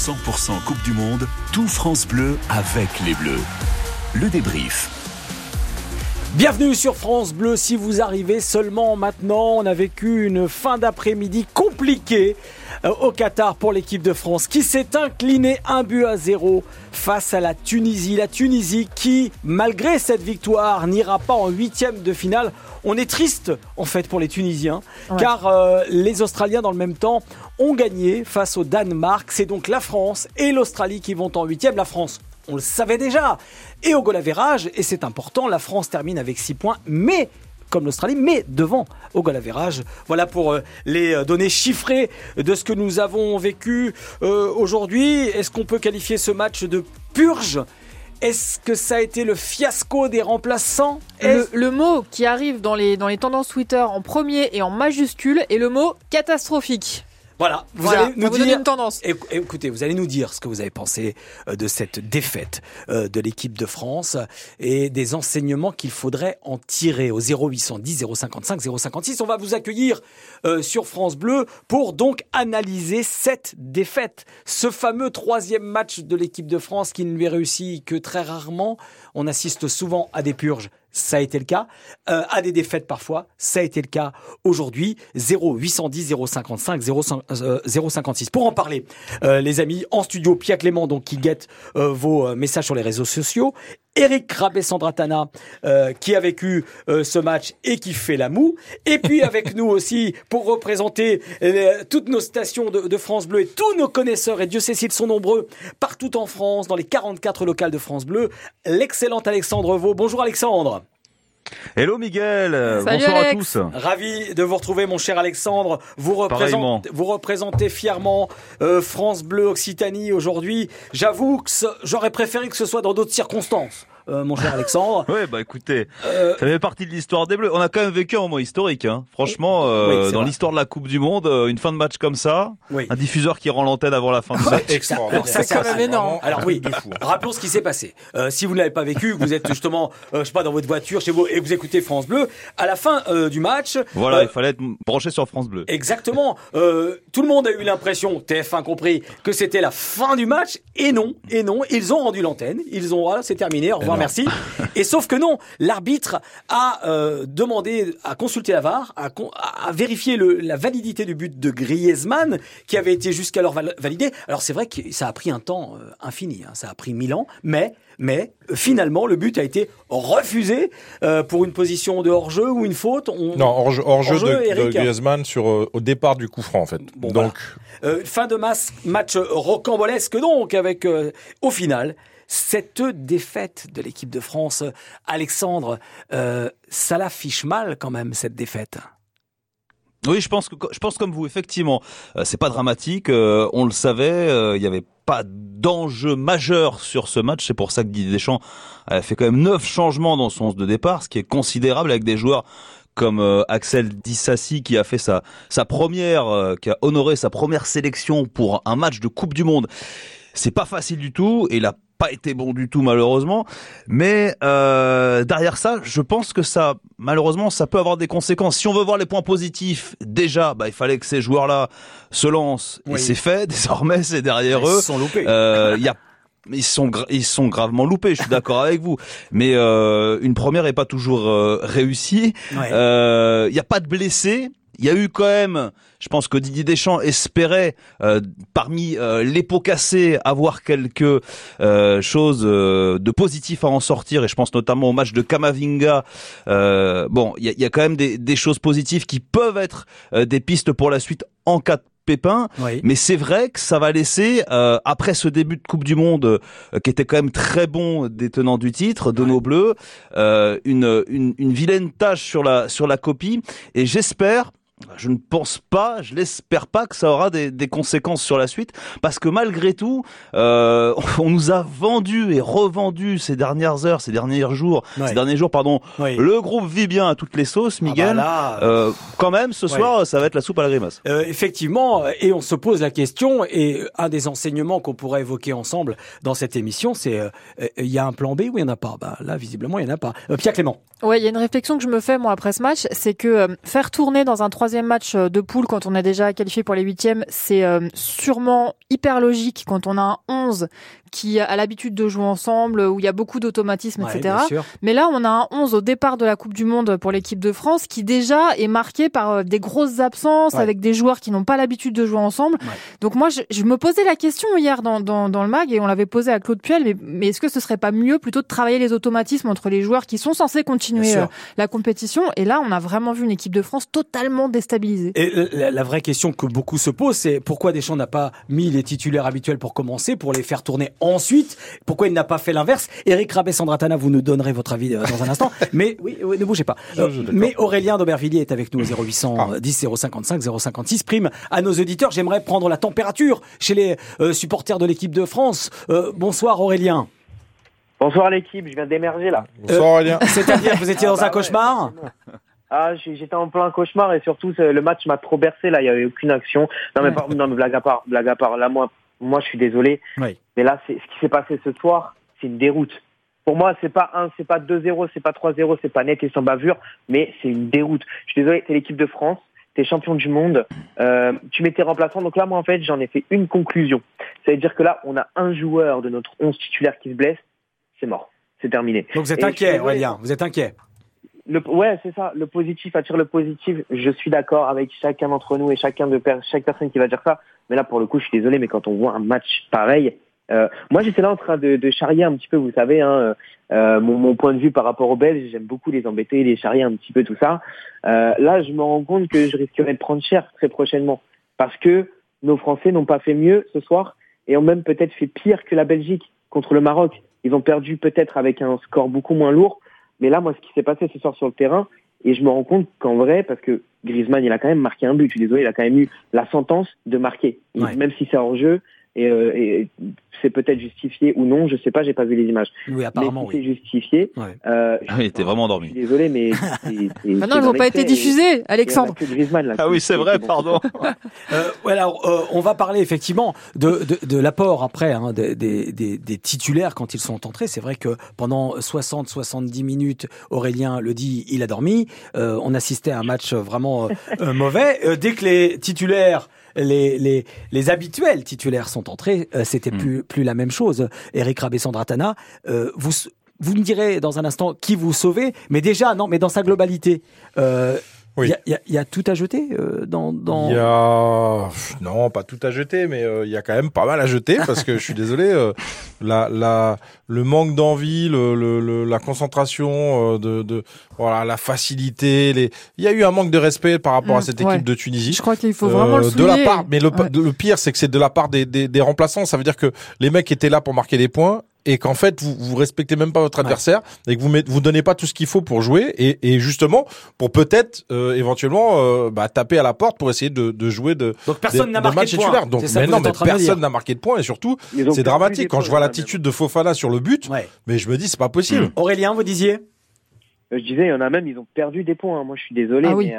100% Coupe du Monde, tout France Bleu avec les Bleus. Le débrief. Bienvenue sur France Bleu. Si vous arrivez seulement maintenant, on a vécu une fin d'après-midi compliquée au Qatar pour l'équipe de France qui s'est inclinée un but à zéro face à la Tunisie. La Tunisie qui, malgré cette victoire, n'ira pas en huitième de finale. On est triste en fait pour les Tunisiens car euh, les Australiens dans le même temps ont gagné face au Danemark. C'est donc la France et l'Australie qui vont en huitième. La France on le savait déjà. Et au goal et c'est important, la France termine avec 6 points, mais comme l'Australie, mais devant au goal Voilà pour euh, les euh, données chiffrées de ce que nous avons vécu euh, aujourd'hui. Est-ce qu'on peut qualifier ce match de purge? Est-ce que ça a été le fiasco des remplaçants? Le, mot qui arrive dans les, dans les tendances Twitter en premier et en majuscule est le mot catastrophique. Voilà, vous allez nous dire une tendance. Écoutez, vous allez nous dire ce que vous avez pensé euh, de cette défaite euh, de l'équipe de France et des enseignements qu'il faudrait en tirer au 0810 055 056. On va vous accueillir euh, sur France Bleu pour donc analyser cette défaite, ce fameux troisième match de l'équipe de France qui ne lui réussit que très rarement. On assiste souvent à des purges ça a été le cas. Euh, à des défaites parfois, ça a été le cas aujourd'hui. 0 810 055 056. Pour en parler, euh, les amis, en studio, Pierre Clément, donc qui guette euh, vos messages sur les réseaux sociaux. Eric Rabé-Sandratana, qui a vécu ce match et qui fait la moue. Et puis avec nous aussi, pour représenter toutes nos stations de, de, France Bleu et tous nos connaisseurs, et Dieu sait s'ils sont nombreux, partout en France, dans les 44 locales de France Bleu, l'excellent Alexandre Vaux. Bonjour Alexandre. Hello Miguel, bonsoir à tous. Ravi de vous retrouver mon cher Alexandre. Vous représentez, vous représentez fièrement euh, France Bleu Occitanie aujourd'hui. J'avoue que j'aurais préféré que ce soit dans d'autres circonstances. Euh, mon cher Alexandre. Oui, bah écoutez, euh, ça fait partie de l'histoire des Bleus. On a quand même vécu un moment historique. Hein. Franchement, euh, dans l'histoire de la Coupe du Monde, une fin de match comme ça, un diffuseur qui rend l'antenne avant la fin du match. c'est quand même énorme. Alors oui, rappelons ce qui s'est passé. si vous ne l'avez pas vécu, vous êtes justement, je sais pas, dans votre voiture chez vous et vous écoutez France Bleu, à la fin du match. Voilà, il fallait être branché sur France Bleu. Exactement. tout le monde a eu l'impression, TF1 compris, que c'était la fin du match et non, et non, ils ont rendu l'antenne. Ils ont, voilà, c'est terminé. Au revoir merci. Et sauf que non, l'arbitre a euh, demandé à consulter la VAR, à, à vérifier le, la validité du but de Griezmann, qui avait été jusqu'alors validé. Alors c'est vrai que ça a pris un temps euh, infini, hein, ça a pris mille ans, mais mais euh, finalement le but a été refusé pour une position de hors-jeu ou une faute. non, hors-jeu, de, Griezmann sur au départ du coup franc en fait. donc fin de match rocambolesque donc avec au final cette défaite de l'équipe de France, Alexandre, euh, ça l'affiche mal quand même cette défaite. Oui, je pense que je pense comme vous effectivement, euh, c'est pas dramatique. Euh, on le savait, il n'y avait pas d'enjeu majeur sur ce match. C'est pour ça que Didier Deschamps a fait quand même neuf changements dans son 11 de départ, ce qui est considérable avec des joueurs comme Axel Dissassi qui a fait sa sa première, qui a honoré sa première sélection pour un match de Coupe du Monde. C'est pas facile du tout et la pas été bon du tout malheureusement. Mais euh, derrière ça, je pense que ça, malheureusement, ça peut avoir des conséquences. Si on veut voir les points positifs, déjà, bah, il fallait que ces joueurs-là se lancent. Et c'est fait. Désormais, c'est derrière eux. Ils sont loupés. Euh, y a ils sont ils sont gravement loupés. Je suis d'accord avec vous, mais euh, une première est pas toujours euh, réussie. Il euh, y a pas de blessés. Il y a eu quand même, je pense que Didier Deschamps espérait, euh, parmi euh, les pots cassés, avoir quelque euh, chose euh, de positif à en sortir. Et je pense notamment au match de Kamavinga. bon, il y a, y a, quand même des, des, choses positives qui peuvent être des pistes pour la suite en cas de Pépin. Mais c'est vrai que ça va laisser, euh, après ce début de Coupe du Monde, euh, qui était quand même très bon des tenants du titre, de nos bleus, euh, une, une, une, vilaine tâche sur la, sur la copie. Et j'espère je ne pense pas, je l'espère pas que ça aura des, des, conséquences sur la suite, parce que malgré tout, euh, on nous a vendu et revendu ces dernières heures, ces derniers jours, ces derniers jours, pardon. Le groupe vit bien à toutes les sauces, ah Miguel. bah euh, quand même, ce soir, ça va être la soupe à la grimace. Euh, effectivement, et on se pose la question, et un des enseignements qu'on pourrait évoquer ensemble dans cette émission, c'est euh, il y a un plan B ou il y en a pas? Bah, Là, visiblement, il y en a pas. Pierre Clément. Ouais, il y a une réflexion que je me fais moi après ce match, c'est que faire tourner dans un 3 troisième match de poule quand on est déjà qualifié pour les huitièmes, c'est sûrement hyper logique quand on a un 11 qui a l'habitude de jouer ensemble, où il y a beaucoup d'automatisme, etc. Mais là, on a un 11 au départ de la Coupe du Monde pour l'équipe de France qui déjà est marqué par euh, des grosses absences, avec des joueurs qui n'ont pas l'habitude de jouer ensemble. Donc moi, je, me posais la question hier dans, dans, dans le mag et on l'avait posé à Claude Puel, mais, mais est-ce que ce serait pas mieux plutôt de travailler les automatismes entre les joueurs qui sont censés continuer euh, la compétition? Et là, on a vraiment vu une équipe de France totalement déstabilisée. Et la, la vraie question que beaucoup se posent, c'est pourquoi Deschamps n'a pas mis les titulaires habituels pour commencer, pour les faire tourner ensuite? Pourquoi il n'a pas fait l'inverse? Eric Rabé-Sandratana, vous nous donnerez votre avis euh, dans un instant. mais oui, ne bougez pas. Euh, mais Aurélien d'Aubervilliers est avec nous au 0810 055 056. Prime à nos auditeurs. J'aimerais prendre la température chez les euh, supporters de l'équipe de France. bonsoir Aurélien. Bonsoir l'équipe, je viens d'émerger là. Bonsoir Aurélien. C'est-à-dire vous étiez dans ah un bah cauchemar? ah, j'étais en plein cauchemar et surtout le match m'a trop bercé là, il y avait aucune action. Non mais, non, mais blague à part, blague à part. Là moi, moi je suis désolé. Mais là, c'est ce qui s'est passé ce soir, c'est une déroute. Pour moi, c'est pas 1, c'est pas 2-0, c'est pas 3-0, c'est pas net et sans bavure, mais c'est une déroute. Je suis désolé, t'es l'équipe de France, t'es champion du monde, euh, tu mets tes remplaçants. Donc là, moi, en fait, j'en ai fait une conclusion. Ça veut dire que là, on a un joueur de notre 11 titulaire qui se blesse, c'est mort. C'est terminé. Donc vous êtes inquiet, Aurélien, vous êtes inquiet. Le, ouais, c'est ça. Le positif attire le positif. Je suis d'accord avec chacun d'entre nous et chacun de chaque personne qui va dire ça. Mais là, pour le coup, je suis désolé, mais quand on voit un match pareil, euh, moi, j'étais là en train de, de, charrier un petit peu, vous savez, hein, euh, mon, mon, point de vue par rapport aux Belges. J'aime beaucoup les embêter, les charrier un petit peu, tout ça. Euh, là, je me rends compte que je risquerais de prendre cher très prochainement parce que nos Français n'ont pas fait mieux ce soir et ont même peut-être fait pire que la Belgique contre le Maroc. Ils ont perdu peut-être avec un score beaucoup moins lourd. Mais là, moi, ce qui s'est passé ce soir sur le terrain, et je me rends compte qu'en vrai, parce que Griezmann, il a quand même marqué un but. Je suis désolé, il a quand même eu la sentence de marquer. Même si c'est hors jeu, et, euh, et c'est peut-être justifié ou non, je sais pas, j'ai pas vu les images. Oui, apparemment, mais si c'est justifié. Ouais. Euh, ah, il était vraiment endormi. désolé, mais. ah non, ils n'ont pas été diffusés, Alexandre. Griezmann, ah oui, c'est vrai, pardon. euh, voilà, euh, on va parler effectivement de, de, de l'apport après hein, des, des, des, titulaires quand ils sont entrés. C'est vrai que pendant 60-70 minutes, Aurélien le dit, il a dormi. Euh, on assistait à un match vraiment euh, mauvais. dès que les titulaires les, les, les habituels titulaires sont entrés, euh, c'était hmm. plus, plus la même chose. Eric Rabé-Sandratana, euh, vous, vous me direz dans un instant qui vous sauvez, mais déjà, non, mais dans sa globalité, euh, il y, a, tout à jeter euh, dans, dans... Y a non pas tout à jeter, mais euh, il y a quand même pas mal à jeter parce que je suis désolé, euh, la, la, le manque d'envie, le, le, la concentration, de, de voilà la facilité, les... il y a eu un manque de respect par rapport à mm, cette équipe de Tunisie. Je crois qu'il faut vraiment le de la part, mais le, le pire c'est que c'est de la part des, des, des remplaçants. Ça veut dire que les mecs étaient là pour marquer des points et qu'en fait vous vous respectez même pas votre adversaire et que vous met, vous donnez pas tout ce qu'il faut pour jouer et, et justement pour peut-être euh, éventuellement euh, bah, taper à la porte pour essayer de, de jouer de donc personne n'a marqué de points. donc mais non mais personne n'a marqué de points et surtout c'est dramatique. quand je vois l'attitude de Fofana sur le but mais je me dis c'est pas possible. Mmh. Aurélien vous disiez euh, je disais il y en a même ils ont perdu des points. Hein. moi je suis désolé ah mais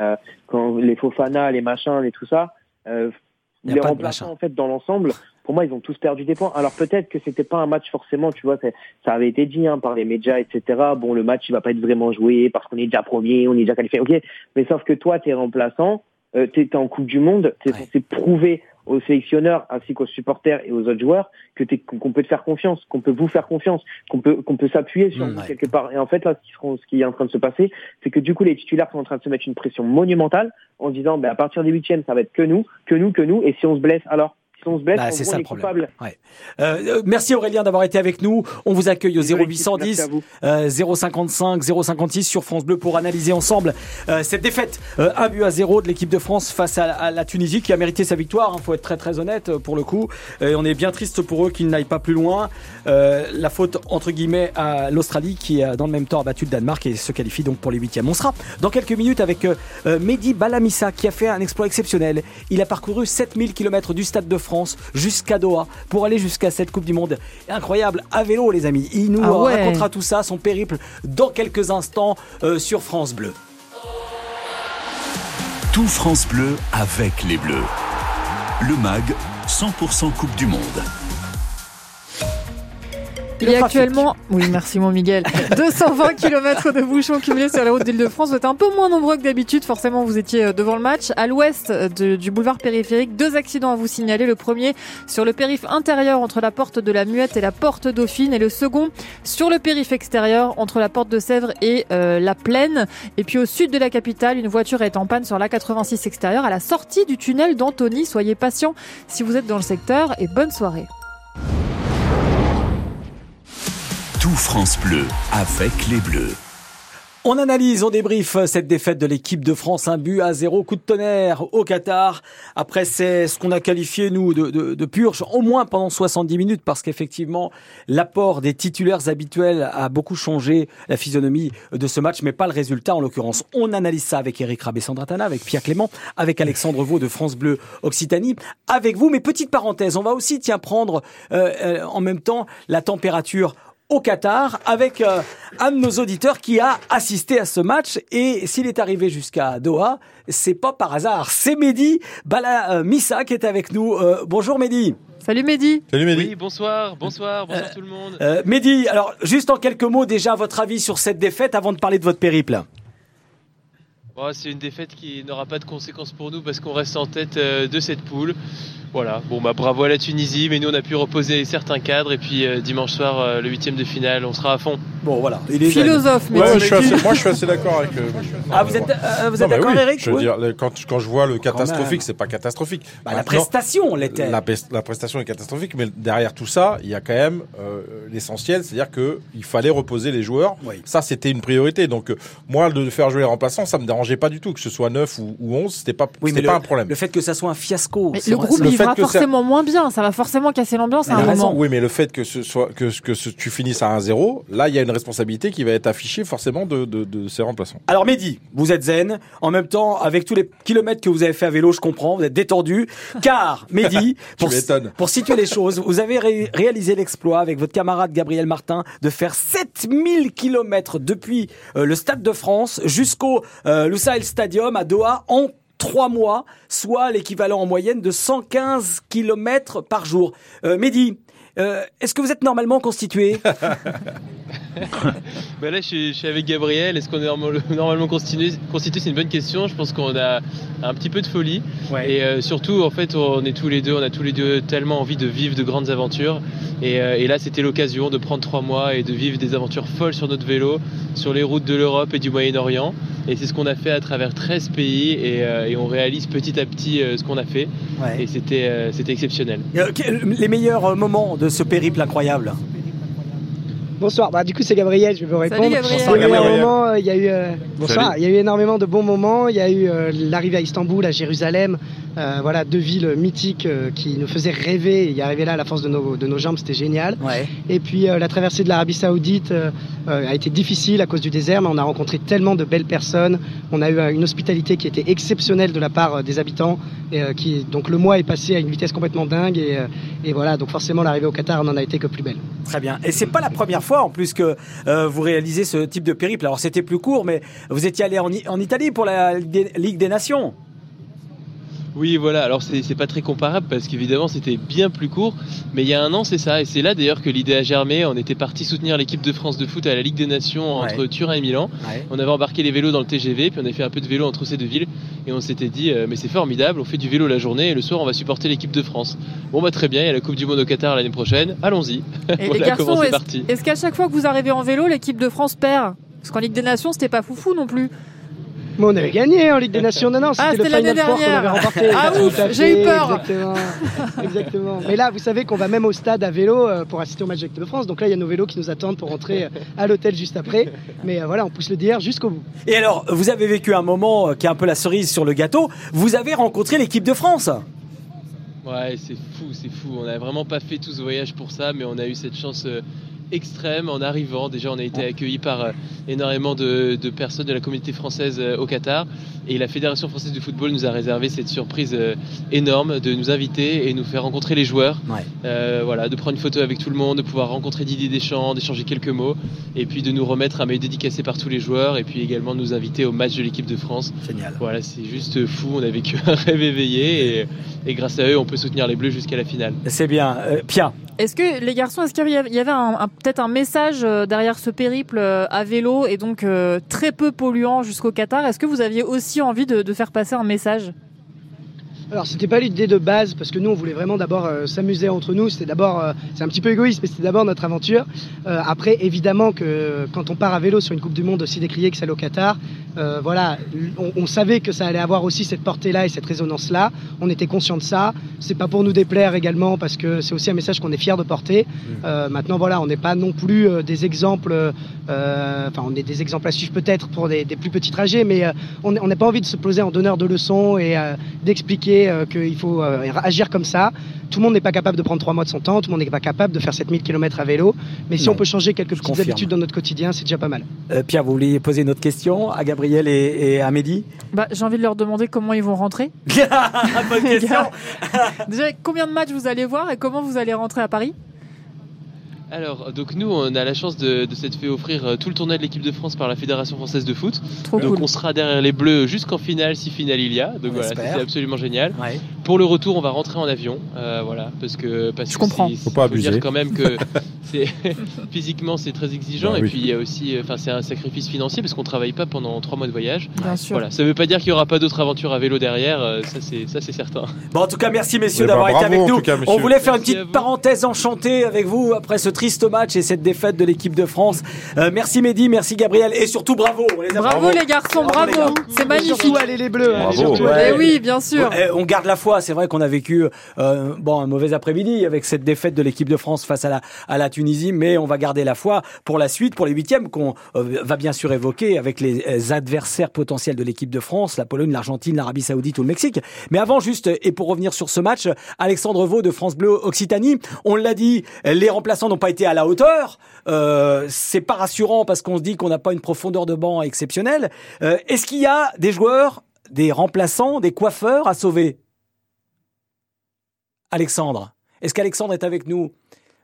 quand les Fofana les machins et tout ça les remplaçants en fait dans l'ensemble pour moi, ils ont tous perdu des points. Alors peut-être que c'était pas un match forcément, tu vois, ça avait été dit hein, par les médias, etc. Bon, le match, il va pas être vraiment joué parce qu'on est déjà premier, on est déjà qualifié, ok. Mais sauf que toi, t'es remplaçant, euh, t'es en Coupe du Monde, t'es censé prouver aux sélectionneurs ainsi qu'aux supporters et aux autres joueurs que qu'on peut te faire confiance, qu'on peut vous faire confiance, qu'on peut qu'on peut s'appuyer sur mmh, quelque part. Et en fait là, ce qui, ce qui est en train de se passer, c'est que du coup les titulaires sont en train de se mettre une pression monumentale en disant, ben à partir des huitièmes, ça va être que nous, que nous, que nous, et si on se blesse alors? Bah, c'est ça le problème. Ouais. Euh, euh, merci Aurélien d'avoir été avec nous. On vous accueille au 0810 euh, 055 056 sur France Bleu pour analyser ensemble euh, cette défaite 1 but à 0 de l'équipe de France face à, la Tunisie qui a mérité sa victoire. Il hein, faut être très très honnête pour le coup. Et on est bien triste pour eux qu'ils n'aillent pas plus loin. la faute entre guillemets à l'Australie qui a dans le même temps battu le Danemark et se qualifie donc pour les huitièmes. On sera dans quelques minutes avec Mehdi Balamissa qui a fait un exploit exceptionnel. Il a parcouru 7000 km du Stade de France jusqu'à Doha pour aller jusqu'à cette Coupe du Monde. Incroyable à vélo les amis. Il nous ah racontera tout ça, son périple dans quelques instants euh, sur France Bleu. Tout France Bleu avec les Bleus. Le MAG 100% Coupe du Monde. Il y a actuellement, oui, merci mon Miguel, 220 km de bouchons cumulés sur les routes d'Île-de-France. Vous êtes un peu moins nombreux que d'habitude. Forcément, vous étiez euh, devant le match. À l'ouest du boulevard périphérique, deux accidents à vous signaler. Le premier sur le périph' intérieur entre la porte de la Muette et la porte Dauphine, et le second sur le périph' extérieur entre la porte de Sèvres et euh, la Plaine. Et puis au sud de la capitale, une voiture est en panne sur la 86 extérieure à la sortie du tunnel d'Antony. Soyez patients si vous êtes dans le secteur et bonne soirée. Tout France Bleu avec les Bleus. On analyse, on débriefe cette défaite de l'équipe de France, un but à zéro, coup de tonnerre au Qatar. Après, c'est ce qu'on a qualifié, nous, de, de, purge, au moins pendant 70 minutes, parce qu'effectivement, l'apport des titulaires habituels a beaucoup changé la physionomie de ce match, mais pas le résultat en l'occurrence. On analyse ça avec Eric Rabé-Sandratana, avec Pierre Clément, avec Alexandre Vaux de France Bleu Occitanie, avec vous. Mais petite parenthèse, on va aussi, tiens, prendre euh, euh, en même temps la température au Qatar avec euh, un de nos auditeurs qui a assisté à ce match et s'il est arrivé jusqu'à Doha, c'est pas par hasard, c'est Mehdi Bala euh, Missa qui est avec nous. Euh, bonjour Mehdi. Salut Mehdi. Salut Mehdi. Oui, bonsoir, bonsoir, bonsoir tout le monde. Mehdi, alors juste en quelques mots déjà votre avis sur cette défaite avant de parler de votre périple. C'est une défaite qui n'aura pas de conséquences pour nous parce qu'on reste en tête de cette poule. Voilà, bon bah bravo à la Tunisie, mais nous on a pu reposer certains cadres et puis euh, dimanche soir euh, le huitième de finale, on sera à fond. Bon voilà, il est philosophe. Mais moi je suis assez d'accord avec. Euh, ah vous êtes, vous êtes d'accord Eric? Je veux dire quand, quand je vois le catastrophique, c'est pas catastrophique. Bah, la prestation l'était. La, la, prestation est catastrophique, mais derrière tout ça, il y a quand même l'essentiel, c'est-à-dire que il fallait reposer les joueurs. Ça c'était une priorité. Donc moi de faire jouer les remplaçants, ça me dérangeait pas du tout que ce soit 9 ou, ou 11, c'était pas, c'était pas un problème. Le fait que ça soit un fiasco. le groupe va forcément moins bien, ça va forcément casser l'ambiance à un moment. Oui, mais le fait que ce soit que, que tu finisses à 1-0, là il y a une responsabilité qui va être affichée forcément de, de, de ces remplaçants. Alors Mehdi, vous êtes zen, en même temps avec tous les kilomètres que vous avez fait à vélo, je comprends, vous êtes détendu, car Mehdi, pour, pour situer les choses, vous avez réalisé l'exploit avec votre camarade Gabriel Martin de faire 7000 kilomètres depuis euh, le Stade de France jusqu'au euh, Lusail Stadium à Doha en trois mois, soit l'équivalent en moyenne de 115 km par jour. Euh, Mehdi, euh, est-ce que vous êtes normalement constitué? ben Là, je suis, avec Gabriel. Est-ce qu'on est normalement constitué, constitué C'est une bonne question. Je pense qu'on a un petit peu de folie. Et euh, surtout, en fait, on est tous les deux, on a tous les deux tellement envie de vivre de grandes aventures. Et, euh, et là, c'était l'occasion de prendre trois mois et de vivre des aventures folles sur notre vélo, sur les routes de l'Europe et du Moyen-Orient. Et c'est ce qu'on a fait à travers 13 pays. Et, et on réalise petit à petit ce qu'on a fait. Et c'était c'était exceptionnel. Les meilleurs moments de ce périple incroyable? Bonsoir, bah, du coup c'est Gabriel, je vais vous répondre. Bonsoir, il y a eu, euh, bonsoir, il y a eu énormément de bons moments. Il y a eu euh, l'arrivée à Istanbul, à Jérusalem, euh, voilà deux villes mythiques qui nous faisaient rêver. Et y arriver là à la force de nos, de nos jambes, c'était génial. Et puis la traversée de l'Arabie Saoudite a été difficile à cause du désert, mais on a rencontré tellement de belles personnes. On a eu une hospitalité qui était exceptionnelle de la part des habitants. Et, qui, donc le mois est passé à une vitesse complètement dingue. Et, et voilà, donc forcément l'arrivée au Qatar n'en a été que plus belle. Très bien. Et c'est pas la première fois en plus que euh, vous réalisez ce type de périple. Alors c'était plus court, mais vous étiez allé en, en Italie pour la Ligue des Nations. Oui, voilà. Alors, c'est pas très comparable parce qu'évidemment, c'était bien plus court. Mais il y a un an, c'est ça. Et c'est là d'ailleurs que l'idée a germé. On était parti soutenir l'équipe de France de foot à la Ligue des Nations entre Turin et Milan. On avait embarqué les vélos dans le TGV, puis on a fait un peu de vélo entre ces deux villes. Et on s'était dit, euh, mais c'est formidable, on fait du vélo la journée et le soir, on va supporter l'équipe de France. Bon, bah très bien, il y a la Coupe du Monde au Qatar l'année prochaine. Allons-y. Et les garçons, est-ce qu'à chaque fois que vous arrivez en vélo, l'équipe de France perd? Parce qu'en Ligue des Nations, c'était pas foufou non plus on avait gagné en Ligue des Nations. Non, non, c'était ah, le Final Four qu'on avait remporté. Ah ouf, j'ai eu peur. Exactement. Exactement. Mais là, vous savez qu'on va même au stade à vélo euh, pour assister au match de l'équipe de France. Donc là, il y a nos vélos qui nous attendent pour rentrer euh, à l'hôtel juste après. Mais euh, voilà, on pousse le DR jusqu'au bout. Et alors, vous avez vécu un moment qui est un peu la cerise sur le gâteau. Vous avez rencontré l'équipe de France. Ouais, c'est fou, c'est fou. On n'a vraiment pas fait tout ce voyage pour ça, mais on a eu cette chance extrême en arrivant. Déjà, on a été accueillis par euh, énormément de, personnes de la communauté française euh, au Qatar. Et la Fédération française du football nous a réservé cette surprise euh, énorme de nous inviter et nous faire rencontrer les joueurs. voilà, de prendre une photo avec tout le monde, de pouvoir rencontrer Didier Deschamps, d'échanger quelques mots. Et puis de nous remettre un mail dédicacé par tous les joueurs. Et puis également de nous inviter au match de l'équipe de France. Génial. Voilà, c'est juste fou. On a vécu un rêve éveillé. Et, grâce à eux, on peut soutenir les Bleus jusqu'à la finale. C'est bien. Pia, Est-ce que les garçons, est-ce qu'il y avait, peut-être un message derrière ce périple à vélo et donc très peu polluant jusqu'au Qatar? Est-ce que vous aviez aussi envie de faire passer un message? Alors c'était pas l'idée de base parce que nous on voulait vraiment d'abord euh, s'amuser entre nous. C'était d'abord, euh, c'est un petit peu égoïste, mais c'était d'abord notre aventure. Euh, après évidemment que quand on part à vélo sur une Coupe du Monde aussi décriée que celle au Qatar, voilà, on, savait que ça allait avoir aussi cette portée-là et cette résonance-là. On était conscient de ça. C'est pas pour nous déplaire également parce que c'est aussi un message qu'on est fier de porter. Mmh. maintenant voilà, on n'est pas non plus des exemples. Enfin on est des exemples à suivre peut-être pour des, des, plus petits trajets, mais on n'a pas envie de se poser en donneur de leçons et d'expliquer euh, qu'il faut euh, agir comme ça. Tout le monde n'est pas capable de prendre trois mois de son temps, tout le monde n'est pas capable de faire 7000 km à vélo. Mais si on peut changer quelques petites habitudes dans notre quotidien, c'est déjà pas mal. Euh, Pierre, vous vouliez poser une autre question à Gabriel et, à Mehdi? Bah, J'ai envie de leur demander comment ils vont rentrer. Bonne question Déjà, combien de matchs vous allez voir et comment vous allez rentrer à Paris? Alors, donc nous, on a la chance de, de s'être fait offrir euh, tout le tournoi de l'équipe de France par la Fédération française de foot. donc on sera derrière les Bleus jusqu'en finale, si finale il y a. Donc voilà, c'est absolument génial. Pour le retour, on va rentrer en avion, euh, voilà, parce que parce je comprends. Faut pas abuser. dire quand même que physiquement c'est très exigeant bah et puis il y a aussi, enfin c'est un sacrifice financier parce qu'on travaille pas pendant trois mois de voyage. Bien sûr. Voilà, ça veut pas dire qu'il y aura pas d'autres aventures à vélo derrière, euh, ça c'est ça c'est certain. Bon, en tout cas, merci messieurs d'avoir été avec nous. on voulait faire une petite parenthèse enchantée avec vous après ce triste match et cette défaite de l'équipe de France. Euh, merci Mehdi, merci Gabriel et surtout bravo. bravo, les garçons, bravo. C'est magnifique. Surtout allez les bleus. Hein, eh oui, bien sûr. Eh, on garde la foi. C'est vrai qu'on a vécu euh, bon un mauvais après-midi avec cette défaite de l'équipe de France face à la à la Tunisie, mais on va garder la foi pour la suite, pour les huitièmes qu'on euh, va bien sûr évoquer avec les adversaires potentiels de l'équipe de France, la Pologne, l'Argentine, l'Arabie Saoudite ou le Mexique. Mais avant juste et pour revenir sur ce match, Alexandre Vaux de France Bleu Occitanie, on l'a dit, les remplaçants n'ont pas été à la hauteur. Euh, c'est pas rassurant parce qu'on se dit qu'on n'a pas une profondeur de banc exceptionnelle. Euh, est-ce qu'il y a des joueurs, des remplaçants, des coiffeurs à sauver? Alexandre, est-ce qu'Alexandre est avec nous?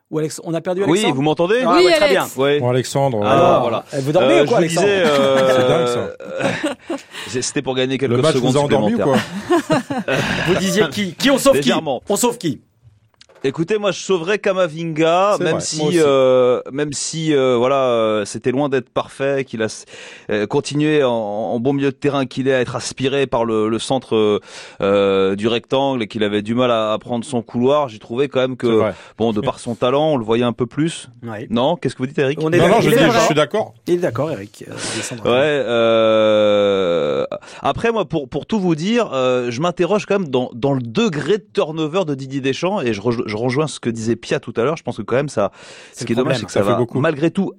Ou Alex... On a perdu Alexandre? Oui, vous m'entendez? Ah, Oui, très bien. Bon, Alexandre. Alors, voilà. Vous dormez euh, ou quoi, Alexandre disais, euh, C'était pour gagner quelques Le match secondes vous a endormi ou quoi? Vous disiez qui? Qui on sauve qui? On sauve qui? Écoutez, moi je sauverais Kamavinga, même si, euh, même si, euh, voilà, euh, c'était loin d'être parfait, qu'il a euh, continué en, en, bon milieu de terrain qu'il est à être aspiré par le, le centre du rectangle et qu'il avait du mal à, à prendre son couloir. J'ai trouvé quand même que, bon, de par son talent, on le voyait un peu plus. Non, qu'est-ce que vous dites, Eric? Non, non, je, je suis d'accord. Il est d'accord, Eric. ouais. Après, moi, pour pour tout vous dire, je m'interroge quand même dans dans le degré de turnover de Didier Deschamps et je je rejoins ce que disait Pia tout à l'heure. Je pense que quand même ça, ce qui est dommage, c'est que ça, va malgré tout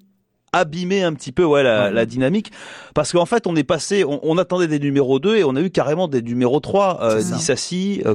abîmer un petit peu ouais la, la dynamique. Parce qu'en fait on est passé on, on, attendait des numéros 2 et on a eu carrément des numéros 3 euh, Dissassi, euh,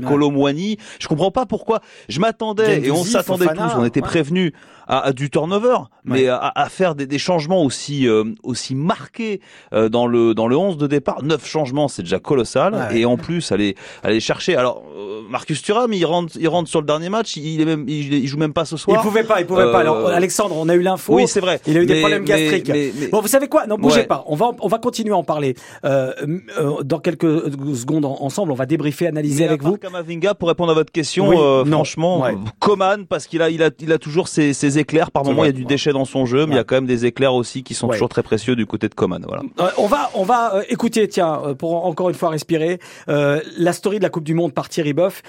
je comprends pas pourquoi. Je m'attendais et on s'attendait tous on était prévenus à, du turnover, mais à, à, faire des, des changements aussi euh, aussi marqués euh, dans le dans le 11 de départ. Neuf changements, c'est déjà colossal. et en plus, aller aller chercher. Alors euh, Marcus Thuram, il rentre il rentre sur le dernier match. Il est même il, joue même pas ce soir. Il pouvait pas, il pouvait pas. Alors Alexandre, on a eu l'info. Oui, c'est vrai. Il a eu des problèmes gastriques. bon, vous savez quoi? Non, bougez pas. On va on va continuer à en parler dans quelques secondes ensemble. On va débriefer, analyser avec vous. Kamavinga, pour répondre à votre question, franchement, Coman parce qu'il a il a il a toujours ses, ses éclairs. Par moment, il y a du déchet dans son jeu, mais il y a quand même des éclairs aussi qui sont toujours très précieux du côté de Coman. Voilà. Euh, on va, on va euh, écouter, tiens, euh, pour encore une fois respirer, la story de la Coupe du Monde par Thierry Boff,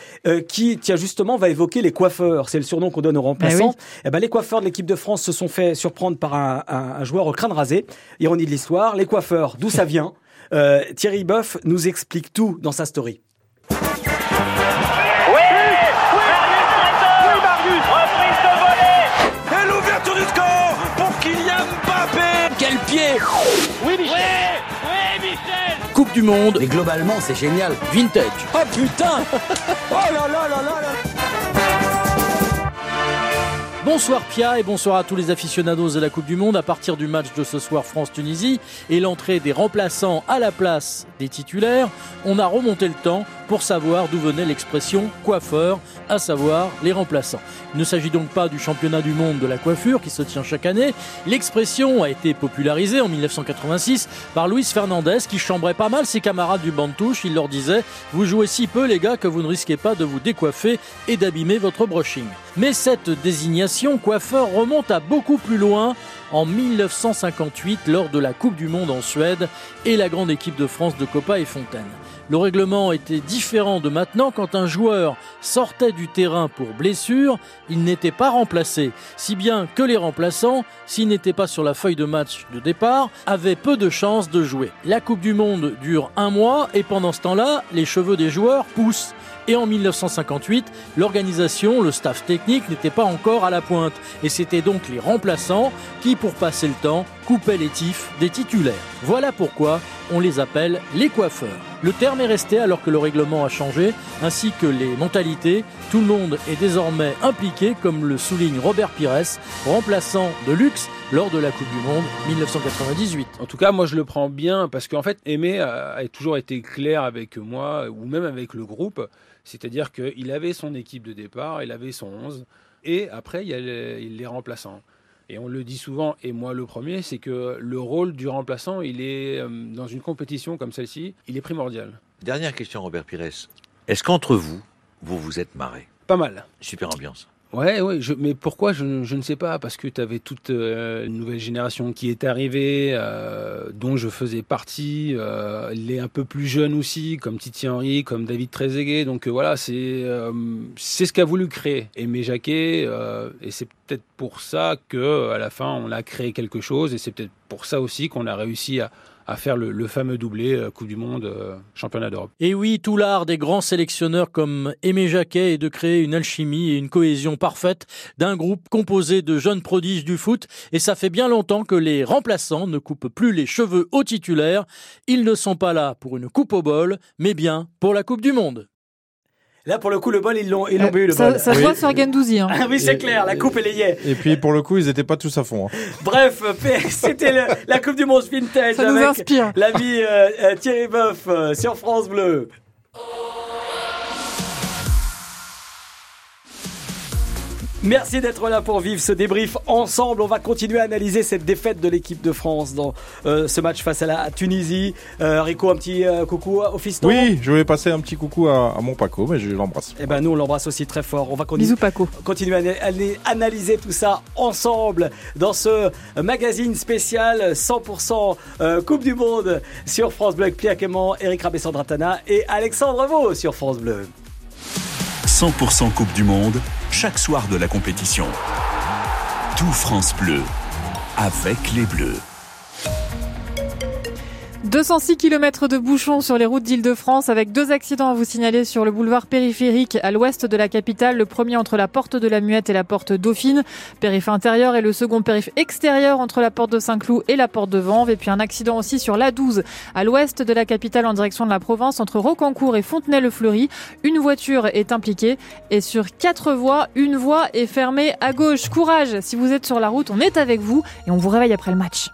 qui, tiens, justement, va évoquer les coiffeurs. C'est le surnom qu'on donne aux remplaçants. Et eh, eh ben, les coiffeurs de l'équipe de France se sont fait surprendre par un, un joueur au crâne rasé. Ironie de l'histoire. Les coiffeurs, d'où ça vient? Thierry Boff nous explique tout dans sa story. Du Monde. Et globalement, c'est génial. Vintage. Oh putain Oh là là là là là Bonsoir Pia et bonsoir à tous les aficionados de la Coupe du Monde. À partir du match de ce soir France-Tunisie et l'entrée des remplaçants à la place des titulaires, on a remonté le temps pour savoir d'où venait l'expression coiffeur, à savoir les remplaçants. Il ne s'agit donc pas du championnat du monde de la coiffure qui se tient chaque année. L'expression a été popularisée en 1986 par Luis Fernandez qui chambrait pas mal ses camarades du banc de touche. Il leur disait Vous jouez si peu les gars que vous ne risquez pas de vous décoiffer et d'abîmer votre brushing. Mais cette désignation coiffeur remonte à beaucoup plus loin en 1958 lors de la Coupe du Monde en Suède et la grande équipe de France de Copa et Fontaine. Le règlement était différent de maintenant quand un joueur sortait du terrain pour blessure, il n'était pas remplacé, si bien que les remplaçants, s'ils n'étaient pas sur la feuille de match de départ, avaient peu de chances de jouer. La Coupe du Monde dure un mois et pendant ce temps-là, les cheveux des joueurs poussent. Et en 1958, l'organisation, le staff technique n'était pas encore à la pointe. Et c'était donc les remplaçants qui, pour passer le temps, coupaient les tifs des titulaires. Voilà pourquoi on les appelle les coiffeurs. Le terme est resté alors que le règlement a changé, ainsi que les mentalités. Tout le monde est désormais impliqué, comme le souligne Robert Pires, remplaçant de luxe lors de la Coupe du Monde 1998. En tout cas, moi je le prends bien parce qu'en fait, Aimé a, toujours été clair avec moi ou même avec le groupe. C'est-à-dire qu'il avait son équipe de départ, il avait son 11, et après il y a les, remplaçants. Et on le dit souvent, et moi le premier, c'est que le rôle du remplaçant, il est euh, dans une compétition comme celle-ci, il est primordial. Dernière question, Robert Pires. Est-ce qu'entre vous, vous vous êtes marré? Pas mal. Super ambiance. Ouais, ouais, mais pourquoi je, ne sais pas, parce que tu avais toute euh, une nouvelle génération qui est arrivée, euh, dont je faisais partie, euh, les un peu plus jeunes aussi, comme Titi Henry, comme David Trezeguet, donc voilà, c'est c'est ce qu'a voulu créer Aimé Jacquet, et c'est peut-être pour ça que à la fin on a créé quelque chose, et c'est peut-être pour ça aussi qu'on a réussi à, faire le, fameux doublé euh, Coupe du Monde, euh, Championnat d'Europe. Et oui, tout l'art des grands sélectionneurs comme Aimé Jacquet est de créer une alchimie et une cohésion parfaite d'un groupe composé de jeunes prodiges du foot. Et ça fait bien longtemps que les remplaçants ne coupent plus les cheveux aux titulaires. Ils ne sont pas là pour une coupe au bol, mais bien pour la Coupe du Monde. Là, pour le coup, le bol, ils l'ont, ils l'ont eu, le ça, bol. Ça se voit sur Gendouzi. Hein. Ah oui, c'est clair, la coupe, elle y est. Et puis, pour le coup, ils n'étaient pas tous à fond. Hein. Bref, c'était la Coupe du Monde Vintage ça nous inspire. l'ami euh, euh, Thierry Boeuf euh, sur France Bleu. Merci d'être là pour vivre ce débrief ensemble. On va continuer à analyser cette défaite de l'équipe de France dans euh, ce match face à la Tunisie. Euh, Rico, un petit euh, coucou au fiston. Oui, je voulais passer un petit coucou à, mon Paco, mais je l'embrasse. Eh ben nous, on l'embrasse aussi très fort. On va Bisous Paco. continuer à, analyser tout ça ensemble dans ce magazine spécial 100% Coupe du Monde sur France Bleu. Pierre Clément, Eric Rabessandratana et Alexandre Vaux sur France Bleu. 100% Coupe du Monde, chaque soir de la compétition. Tout France Bleu, avec les Bleus. 206 km de bouchons sur les routes d'Île-de-France avec deux accidents à vous signaler sur le boulevard périphérique à l'ouest de la capitale. Le premier entre la porte de la Muette et la porte Dauphine, périph' intérieur et le second périph' extérieur entre la porte de Saint-Cloud et la porte de Vanves. Et puis un accident aussi sur l'A12 à l'ouest de la capitale en direction de la province entre Rocancourt et Fontenay-le-Fleury. Une voiture est impliquée et sur quatre voies, une voie est fermée à gauche. Courage si vous êtes sur la route, on est avec vous et on vous réveille après le match.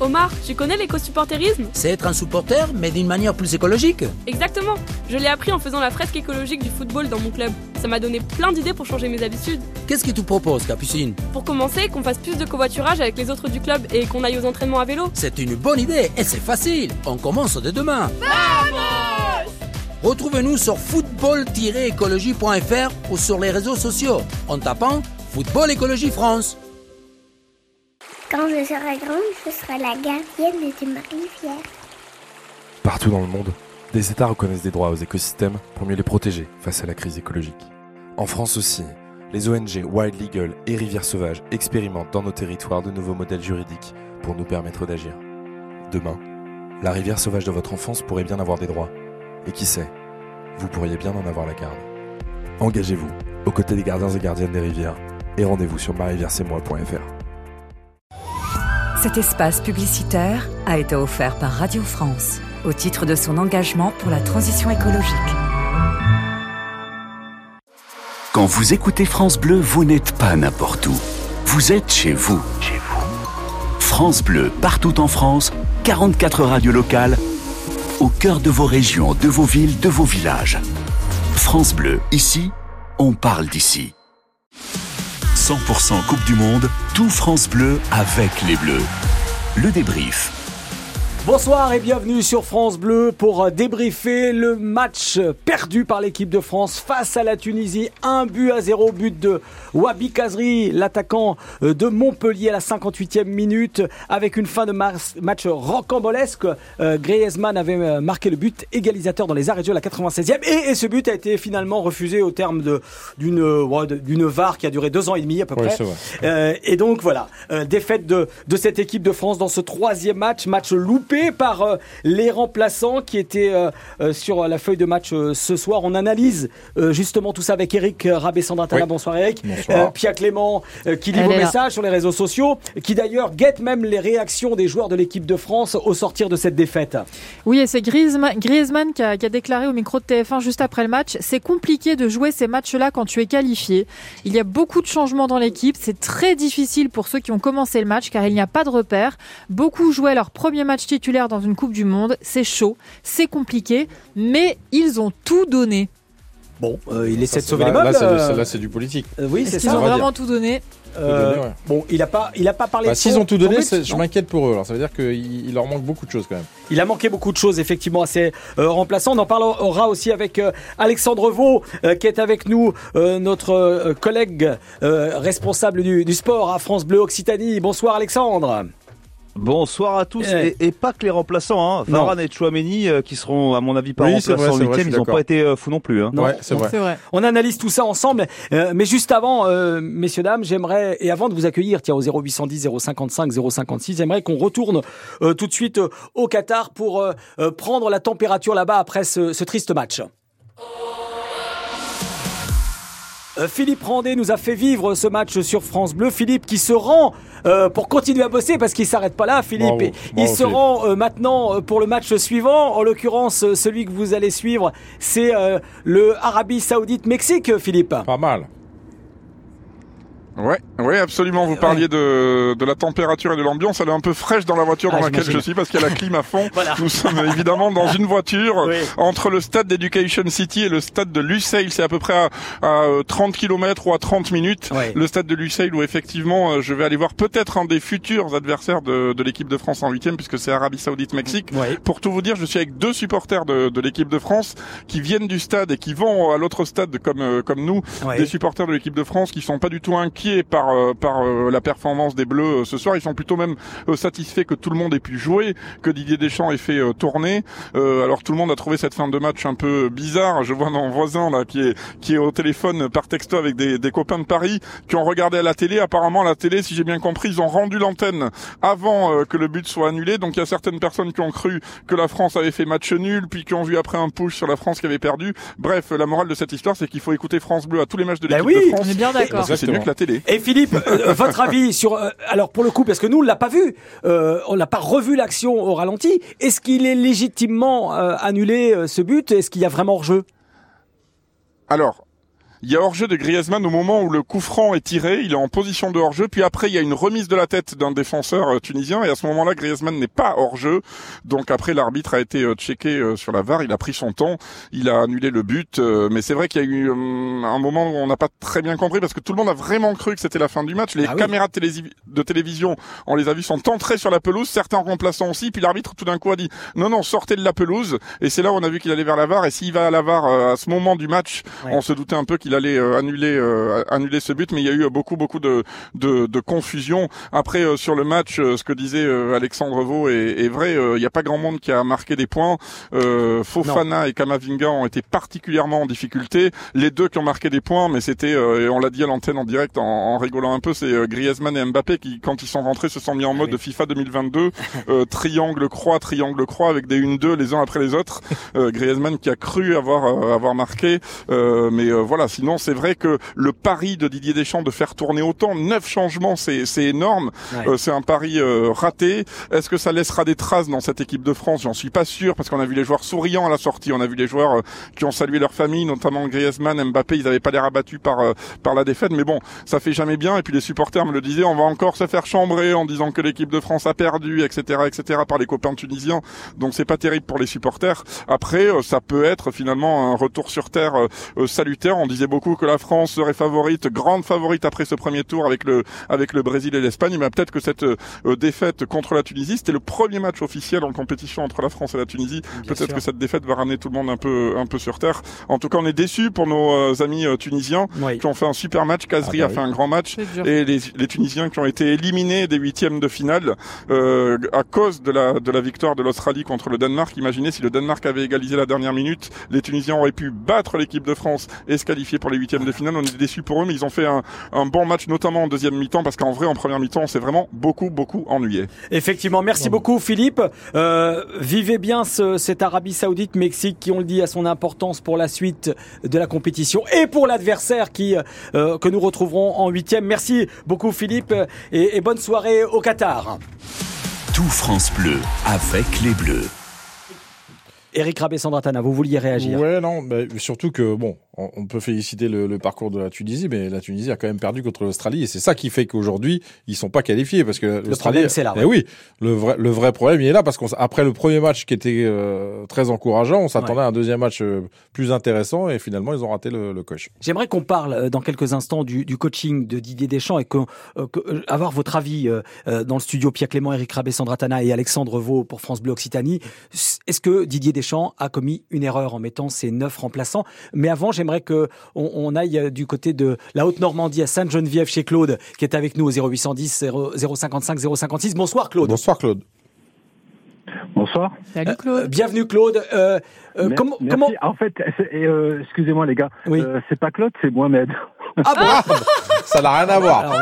Omar, tu connais l'éco-supporterisme C'est être un supporter, mais d'une manière plus écologique. Exactement. Je l'ai appris en faisant la fresque écologique du football dans mon club. Ça m'a donné plein d'idées pour changer mes habitudes. Qu'est-ce que tu proposes, Capucine? Pour commencer, qu'on fasse plus de covoiturage avec les autres du club et qu'on aille aux entraînements à vélo. C'est une bonne idée et c'est facile. On commence dès demain. Vamos Retrouvez-nous sur football-écologie.fr ou sur les réseaux sociaux en tapant Football Écologie France. Quand je serai grande, je serai la gardienne de ma rivière. Partout dans le monde, des États reconnaissent des droits aux écosystèmes pour mieux les protéger face à la crise écologique. En France aussi, les ONG Wild Legal et Rivières Sauvages expérimentent dans nos territoires de nouveaux modèles juridiques pour nous permettre d'agir. Demain, la rivière sauvage de votre enfance pourrait bien avoir des droits. Et qui sait, vous pourriez bien en avoir la garde. Engagez-vous aux côtés des gardiens et gardiennes des rivières et rendez-vous sur moi.fr. Cet espace publicitaire a été offert par Radio France au titre de son engagement pour la transition écologique. Quand vous écoutez France Bleu, vous n'êtes pas n'importe où. Vous êtes chez vous. France Bleu, partout en France, 44 radios locales, au cœur de vos régions, de vos villes, de vos villages. France Bleu, ici, on parle d'ici. 100% Coupe du Monde, tout France Bleu avec les Bleus. Le débrief. Bonsoir et bienvenue sur France Bleu pour débriefer le match perdu par l'équipe de France face à la Tunisie. Un but à zéro, but de Wabi Kazri, l'attaquant de Montpellier à la 58e minute, avec une fin de match rocambolesque. Euh, Griezmann avait euh, marqué le but égalisateur dans les arrêts de jeu à la 96e et, ce but a été finalement refusé au terme d'une d'une VAR qui a duré deux ans et demi à peu près. Euh, et donc voilà, défaite de, de cette équipe de France dans ce troisième match, match par euh, les remplaçants qui étaient euh, euh, sur la feuille de match ce soir. On analyse justement tout ça avec Eric Rabé-Sandratana. Bonsoir Eric. Pierre Clément qui lit vos messages sur les réseaux sociaux, qui d'ailleurs guette même les réactions des joueurs de l'équipe de France au sortir de cette défaite. Oui, et c'est Griezmann, qui, a, qui, a, déclaré au micro de TF1 juste après le match, c'est compliqué de jouer ces matchs-là quand tu es qualifié. Il y a beaucoup de changements dans l'équipe. C'est très difficile pour ceux qui ont commencé le match car il n'y a pas de repères. Beaucoup jouaient leur premier match titulaire dans une Coupe du Monde. C'est chaud, c'est compliqué, mais ils ont tout donné. Bon, euh, il essaie de sauver les meubles. Euh. Là, c'est du politique. Euh, oui, c'est ça. Ils ont vraiment tout donné. Bon, il a pas, il a pas parlé. Bah, S'ils ont tout donné, je m'inquiète pour eux. Alors, ça veut dire qu'il leur manque beaucoup de choses quand même. Il a manqué beaucoup de choses effectivement à ses remplaçants. On en parlera aussi avec Alexandre Vaux qui est avec nous, notre collègue responsable du, du, sport à France Bleu Occitanie. Bonsoir Alexandre. Bonsoir à tous eh. et, pas que les remplaçants, hein. Varane et Chouameni euh, qui seront à mon avis pas remplaçants le week-end, ils n'ont pas été euh, fous non plus. Hein. Ouais, c'est vrai. On analyse tout ça ensemble, euh, mais juste avant, messieurs dames, j'aimerais et avant de vous accueillir, tiens au 0810 055 056, j'aimerais qu'on retourne tout de suite au Qatar pour prendre la température là-bas après ce, ce triste match. Philippe Randé nous a fait vivre ce match sur France Bleu. Philippe qui se rend euh, pour continuer à bosser parce qu'il s'arrête pas là, Philippe. il se rend euh, maintenant pour le match suivant. En l'occurrence, celui que vous allez suivre, c'est le Arabie Saoudite-Mexique, Philippe. Pas mal. Ouais, ouais, absolument. Vous parliez de, de la température et de l'ambiance. Elle est un peu fraîche dans la voiture dans ah, laquelle je suis parce qu'il y a la clim à fond. Nous sommes évidemment dans une voiture entre le stade d'Education City et le stade de Lusail. C'est à peu près à, 30 km ou à 30 minutes. Le stade de Lusail où effectivement euh, je vais aller voir peut-être un des futurs adversaires de, de l'équipe de France en huitième puisque c'est Arabie Saoudite-Mexique. Pour tout vous dire, je suis avec deux supporters de, de l'équipe de France qui viennent du stade et qui vont à l'autre stade comme euh, comme nous, des supporters de l'équipe de France qui sont pas du tout inquiets par euh, par euh, la performance des Bleus euh, ce soir. Ils sont plutôt même satisfaits que tout le monde ait pu jouer, que Didier Deschamps ait fait tourner. alors tout le monde a trouvé cette fin de match un peu bizarre. Je vois mon voisin là qui est qui est au téléphone par texto avec des, des copains de Paris qui ont regardé à la télé. Apparemment la télé, si j'ai bien compris, ils ont rendu l'antenne avant que le but soit annulé. Donc il y a certaines personnes qui ont cru que la France avait fait match nul, puis qui ont vu après un push sur la France qui avait perdu. Bref, la morale de cette histoire, c'est qu'il faut écouter France Bleu à tous les matchs de bah l'équipe de France. On est bien d'accord. C'est mieux que la télé. Et Philippe, euh, votre avis sur euh, alors pour le coup parce que nous on l'a pas vu, euh, on n'a pas revu l'action au ralenti. Est-ce qu'il est légitimement annulé ce but? Est-ce qu'il y a vraiment hors-jeu? Alors, il y a hors-jeu de Griezmann au moment où le coup franc est tiré, il est en position de hors-jeu, puis après il y a une remise de la tête d'un défenseur euh, tunisien et à ce moment-là Griezmann n'est pas hors-jeu. Donc après l'arbitre a été euh, checké euh, sur la VAR, il a pris son temps, il a annulé le but, mais c'est vrai qu'il y a eu un moment où on n'a pas très bien compris parce que tout le monde a vraiment cru que c'était la fin du match. Les ah caméras de, télévision, on les a vues sont entrées sur la pelouse, certains remplaçants aussi, puis l'arbitre tout d'un coup a dit non non sortez de la pelouse et c'est là où on a vu qu'il allait vers la VAR et s'il va à la VAR à ce moment du match, on se doutait un peu qu'il il allait euh, annuler euh, annuler ce but, mais il y a eu beaucoup beaucoup de de, de confusion. Après euh, sur le match, ce que disait Alexandre Vaux est, est vrai. Il n'y a pas grand monde qui a marqué des points. Fofana et Kamavinga ont été particulièrement en difficulté. Les deux qui ont marqué des points, mais c'était et on l'a dit à l'antenne en direct en, en rigolant un peu, c'est Griezmann et Mbappé qui quand ils sont rentrés se sont mis en mode de FIFA 2022, triangle croix, triangle croix avec des 1-2 les uns après les autres. Griezmann qui a cru avoir avoir marqué, mais voilà sinon, c'est vrai que le pari de Didier Deschamps de faire tourner autant, neuf changements, c'est énorme. c'est un pari raté. Est-ce que ça laissera des traces dans cette équipe de France? J'en suis pas sûr parce qu'on a vu les joueurs souriants à la sortie, on a vu les joueurs qui ont salué leur famille, notamment Griezmann, Mbappé, ils n'avaient pas l'air abattus par par la défaite, mais bon, ça fait jamais bien. Et puis les supporters me le disaient, on va encore se faire chambrer en disant que l'équipe de France a perdu, etc., etc., par les copains tunisiens. Donc c'est pas terrible pour les supporters. Après, euh, ça peut être finalement un retour sur terre euh, euh, salutaire. On disait beaucoup que la France serait favorite, grande favorite après ce premier tour avec le avec le Brésil et l'Espagne. Mais peut-être que cette défaite contre la Tunisie, c'était le premier match officiel en compétition entre la France et la Tunisie. Peut-être que cette défaite va ramener tout le monde un peu un peu sur terre. En tout cas, on est déçus pour nos amis tunisiens qui ont fait un super match. Kazri ah bah a fait un grand match et les, les, Tunisiens qui ont été éliminés des huitièmes de finale euh, à cause de la de la victoire de l'Australie contre le Danemark. Imaginez si le Danemark avait égalisé la dernière minute, les Tunisiens auraient pu battre l'équipe de France et se qualifier pour les huitièmes de finale. On est déçus pour eux, mais ils ont fait un, un bon match, notamment en deuxième mi-temps, parce qu'en vrai, en première mi-temps, on s'est vraiment beaucoup, beaucoup ennuyé. Effectivement, merci beaucoup Philippe. Euh, vivez bien ce, cette Arabie Saoudite, Mexique, qui on le dit a son importance pour la suite de la compétition et pour l'adversaire qui euh, que nous retrouverons en huitième. Merci beaucoup Philippe et, et bonne soirée au Qatar. Tout France Bleu avec les Bleus. Eric Rabé-Sandratana, vous vouliez réagir? Ouais, non, mais surtout que, bon, on peut féliciter le, parcours de la Tunisie, mais la Tunisie a quand même perdu contre l'Australie et c'est ça qui fait qu'aujourd'hui ils sont pas qualifiés parce que l'Australie. c'est là. Eh oui, le vrai le vrai problème il est là parce qu'après le premier match qui était euh, très encourageant, on s'attendait à un deuxième match euh, plus intéressant et finalement ils ont raté le, le coach. J'aimerais qu'on parle euh, dans quelques instants du, du, coaching de Didier Deschamps et que, avoir votre avis dans le studio Pierre Clément, Eric Rabé, Sandratana et Alexandre Vaux pour France Bleu Occitanie. Est-ce que Didier Deschamps a commis une erreur en mettant ses neuf remplaçants? Mais avant, j'aimerais j'aimerais que on, aille euh, du côté de la Haute-Normandie à Sainte-Geneviève chez Claude, qui est avec nous au 0810 055 056. Bonsoir Claude. Bonsoir Claude. Bonsoir. Salut Claude. Euh, bienvenue Claude. Euh, comment, comment, En fait, excusez-moi les gars, oui. c'est pas Claude, c'est Mohamed. Ah bon Ça n'a rien à voir. Alors,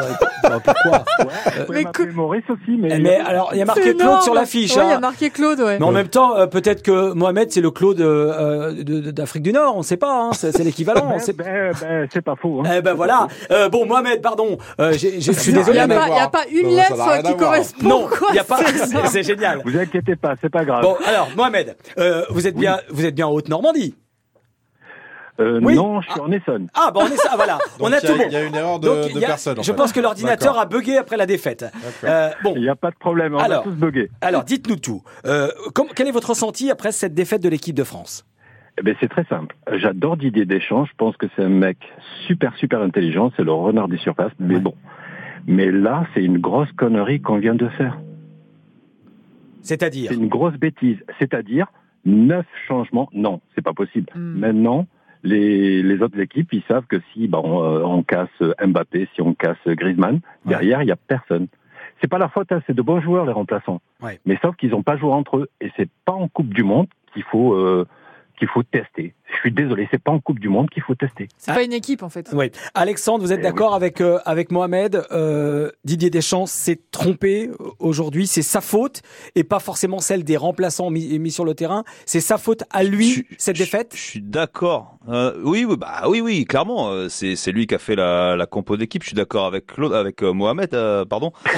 bah, pourquoi ouais, mais Maurice aussi, mais. mais alors, il y a marqué Claude sur l'affiche. Oui, il y a hein. marqué Claude, ouais. Mais en même temps, euh, peut-être que Mohamed, c'est le Claude euh, d'Afrique du Nord, on ne sait pas, hein, c'est l'équivalent. ben, ben, ben, c'est pas faux. Hein. Eh ben voilà. Euh, bon, Mohamed, pardon, euh, je suis désolé. Il n'y a, a, pas une lettre qui correspond. Non, il n'y a pas. C'est génial. Vous inquiétez pas, c'est pas grave. Bon, alors, Mohamed, vous êtes bien, vous êtes bien en Haute-Normandie. Euh, Non, je suis en Essonne. Ah, bon, on est ça, voilà. on a, tout bon. Il y a une erreur de, de personne. Je pense que l'ordinateur a bugué après la défaite. Euh, bon. Il n'y a pas de problème, on alors, a tous bugué. Alors, dites-nous tout. Euh, quel est votre ressenti après cette défaite de l'équipe de France? Eh ben, c'est très simple. J'adore Didier Deschamps. Je pense que c'est un mec super, super intelligent. C'est le renard des surfaces. Mais bon. Mais là, c'est une grosse connerie qu'on vient de faire. C'est-à-dire? C'est une grosse bêtise. C'est-à-dire neuf changements. Non, c'est pas possible. Hmm. Maintenant, les, les, autres équipes, ils savent que si bah, on, casse Mbappé, si on casse Griezmann, derrière, il n'y a personne. C'est pas la faute, hein, c'est de bons joueurs les remplaçants. Mais sauf qu'ils n'ont pas joué entre eux. Et c'est pas en Coupe du Monde qu'il faut euh, qu'il faut tester. Je suis désolé, c'est pas en Coupe du Monde qu'il faut tester. C'est pas une équipe en fait. Oui. Alexandre, vous êtes eh d'accord avec euh, avec Mohamed euh, Didier Deschamps s'est trompé aujourd'hui, c'est sa faute et pas forcément celle des remplaçants mis, mis sur le terrain. C'est sa faute à lui cette défaite. Je, suis d'accord. Euh, oui, oui, bah oui, oui, clairement, euh, c'est c'est lui qui a fait la, la compo d'équipe. Je suis d'accord avec Claude, avec Mohamed, pardon.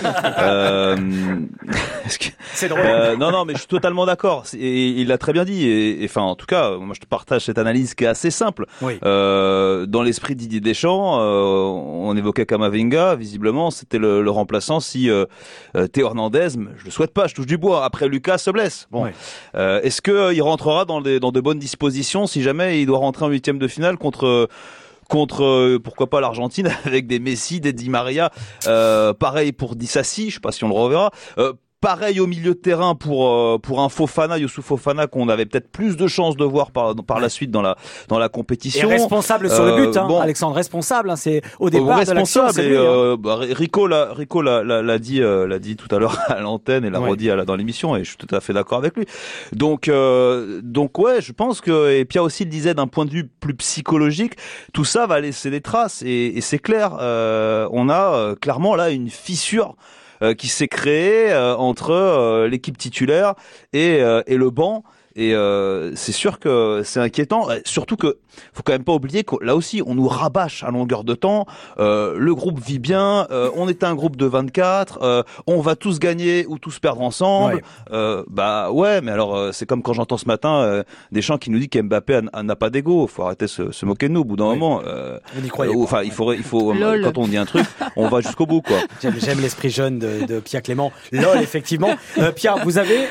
c'est drôle. non, non, mais je suis totalement d'accord. Il l'a très bien dit. Et, enfin, en tout cas, moi, je te partage cette analyse qui est assez simple. Euh, dans l'esprit Didier Deschamps, euh, on évoquait Kamavinga. Visiblement, c'était le, le, remplaçant si euh, euh Théo Hernandez, je le souhaite pas, je touche du bois. Après, Lucas se blesse. Bon, euh, est-ce que il rentrera dans, des, dans de bonnes dispositions si jamais il doit rentrer en huitième de finale contre contre pourquoi pas l'Argentine avec des Messi, des Di Maria, euh, pareil pour Dissassi, je sais pas si on le reverra. Euh, Pareil au milieu de terrain pour euh, pour un Fofana, Youssouf Fofana qu'on avait peut-être plus de chances de voir par par la suite dans la dans la compétition. Et responsable sur le but, hein, bon, Alexandre, responsable. Hein, c'est au départ responsable. De et, hein. euh, bah, Rico l'a Rico l'a dit euh, l'a dit tout à l'heure à l'antenne et l'a redit à dans l'émission et je suis tout à fait d'accord avec lui. Donc euh, donc ouais, je pense que et Pierre aussi le disait d'un point de vue plus psychologique, tout ça va laisser des traces et, et c'est clair. on a clairement là une fissure euh, qui s'est créé euh, entre euh, l'équipe titulaire et, et le banc. Et euh, c'est sûr que c'est inquiétant, surtout que faut quand même pas oublier que là aussi on nous rabâche à longueur de temps. Euh, le groupe vit bien, euh, on est un groupe de 24, euh, on va tous gagner ou tous perdre ensemble. Euh, bah ouais, mais alors c'est comme quand j'entends ce matin des gens qui nous disent qu'Mbappé n'a pas d'ego. Faut arrêter de se, se, moquer de nous au bout d'un moment. Enfin, il faut, il faut quand on dit un truc, on va jusqu'au bout quoi. J'aime l'esprit jeune de, de, Pierre Clément. Lol, effectivement. Pierre, vous avez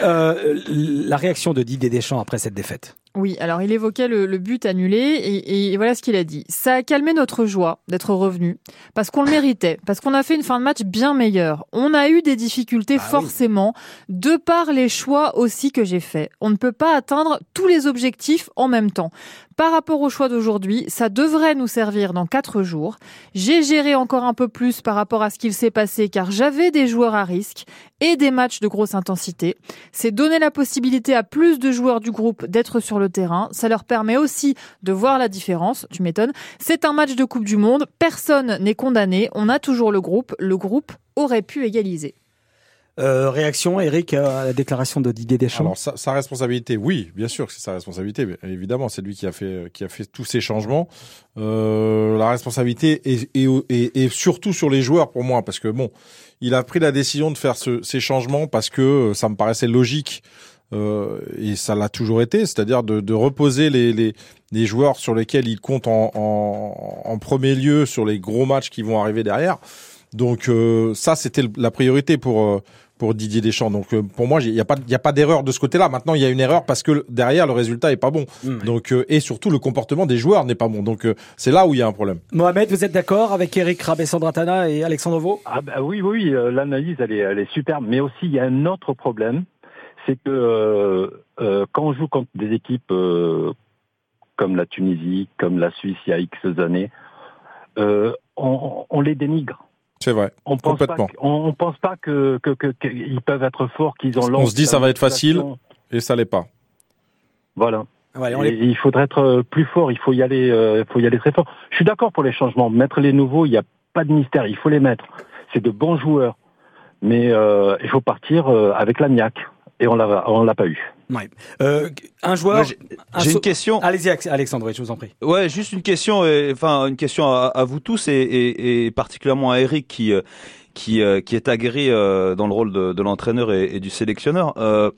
la réaction de Didier Deschamps après cette défaite? Oui, alors il évoquait le, but annulé et, voilà ce qu'il a dit. Ça a calmé notre joie d'être revenu parce qu'on le méritait, parce qu'on a fait une fin de match bien meilleure. On a eu des difficultés ah forcément de par les choix aussi que j'ai faits. On ne peut pas atteindre tous les objectifs en même temps. Par rapport au choix d'aujourd'hui, ça devrait nous servir dans quatre jours. J'ai géré encore un peu plus par rapport à ce qu'il s'est passé car j'avais des joueurs à risque et des matchs de grosse intensité. C'est donner la possibilité à plus de joueurs du groupe d'être sur le terrain. Ça leur permet aussi de voir la différence. Tu m'étonnes. C'est un match de Coupe du Monde. Personne n'est condamné. On a toujours le groupe. Le groupe aurait pu égaliser. Euh, réaction, Eric, à la déclaration de Didier Deschamps? Alors, sa, responsabilité, oui, bien sûr que c'est sa responsabilité. évidemment, c'est lui qui a fait qui a fait tous ces changements. Euh, la responsabilité est, est, surtout sur les joueurs pour moi, parce que bon, il a pris la décision de faire ces changements parce que ça me paraissait logique. Euh, et ça l'a toujours été, c'est-à-dire de, de, reposer les, les, les, joueurs sur lesquels il compte en, en, en, premier lieu sur les gros matchs qui vont arriver derrière. Donc euh, ça, c'était la priorité pour euh, pour Didier Deschamps. Donc euh, pour moi, il n'y a pas il y a pas d'erreur de ce côté-là. Maintenant, il y a une erreur parce que derrière le résultat est pas bon. Mmh. Donc euh, et surtout le comportement des joueurs n'est pas bon. Donc euh, c'est là où il y a un problème. Mohamed, vous êtes d'accord avec Eric Rabessandratana et Alexandre Vaux? Ah bah oui oui, l'analyse elle est elle est superbe, mais aussi il y a un autre problème, c'est que quand on joue contre des équipes comme la Tunisie, comme la Suisse il y a X années, on, on les dénigre. C'est vrai. On pense complètement. Pas, on, pense pas que qu'ils peuvent être forts, qu'ils ont. On se dit ça va être facile et ça l'est pas. Voilà. Il faudrait être euh, plus fort. Il faut y aller. Euh, il faut y aller très fort. Je suis d'accord pour les changements. Mettre les nouveaux, il n'y a pas de mystère. Il faut les mettre. C'est de bons joueurs, mais euh, il faut partir avec la niaque et on l'a on l'a pas eu. Ouais. Euh, un joueur. J'ai une question. Allez-y, Alexandre, je vous en prie. Ouais, juste une question, enfin une question à, à vous tous et, et, et, particulièrement à Eric qui euh, qui, euh, qui est aguerri euh, dans le rôle de, de l'entraîneur et, et, du sélectionneur. Euh,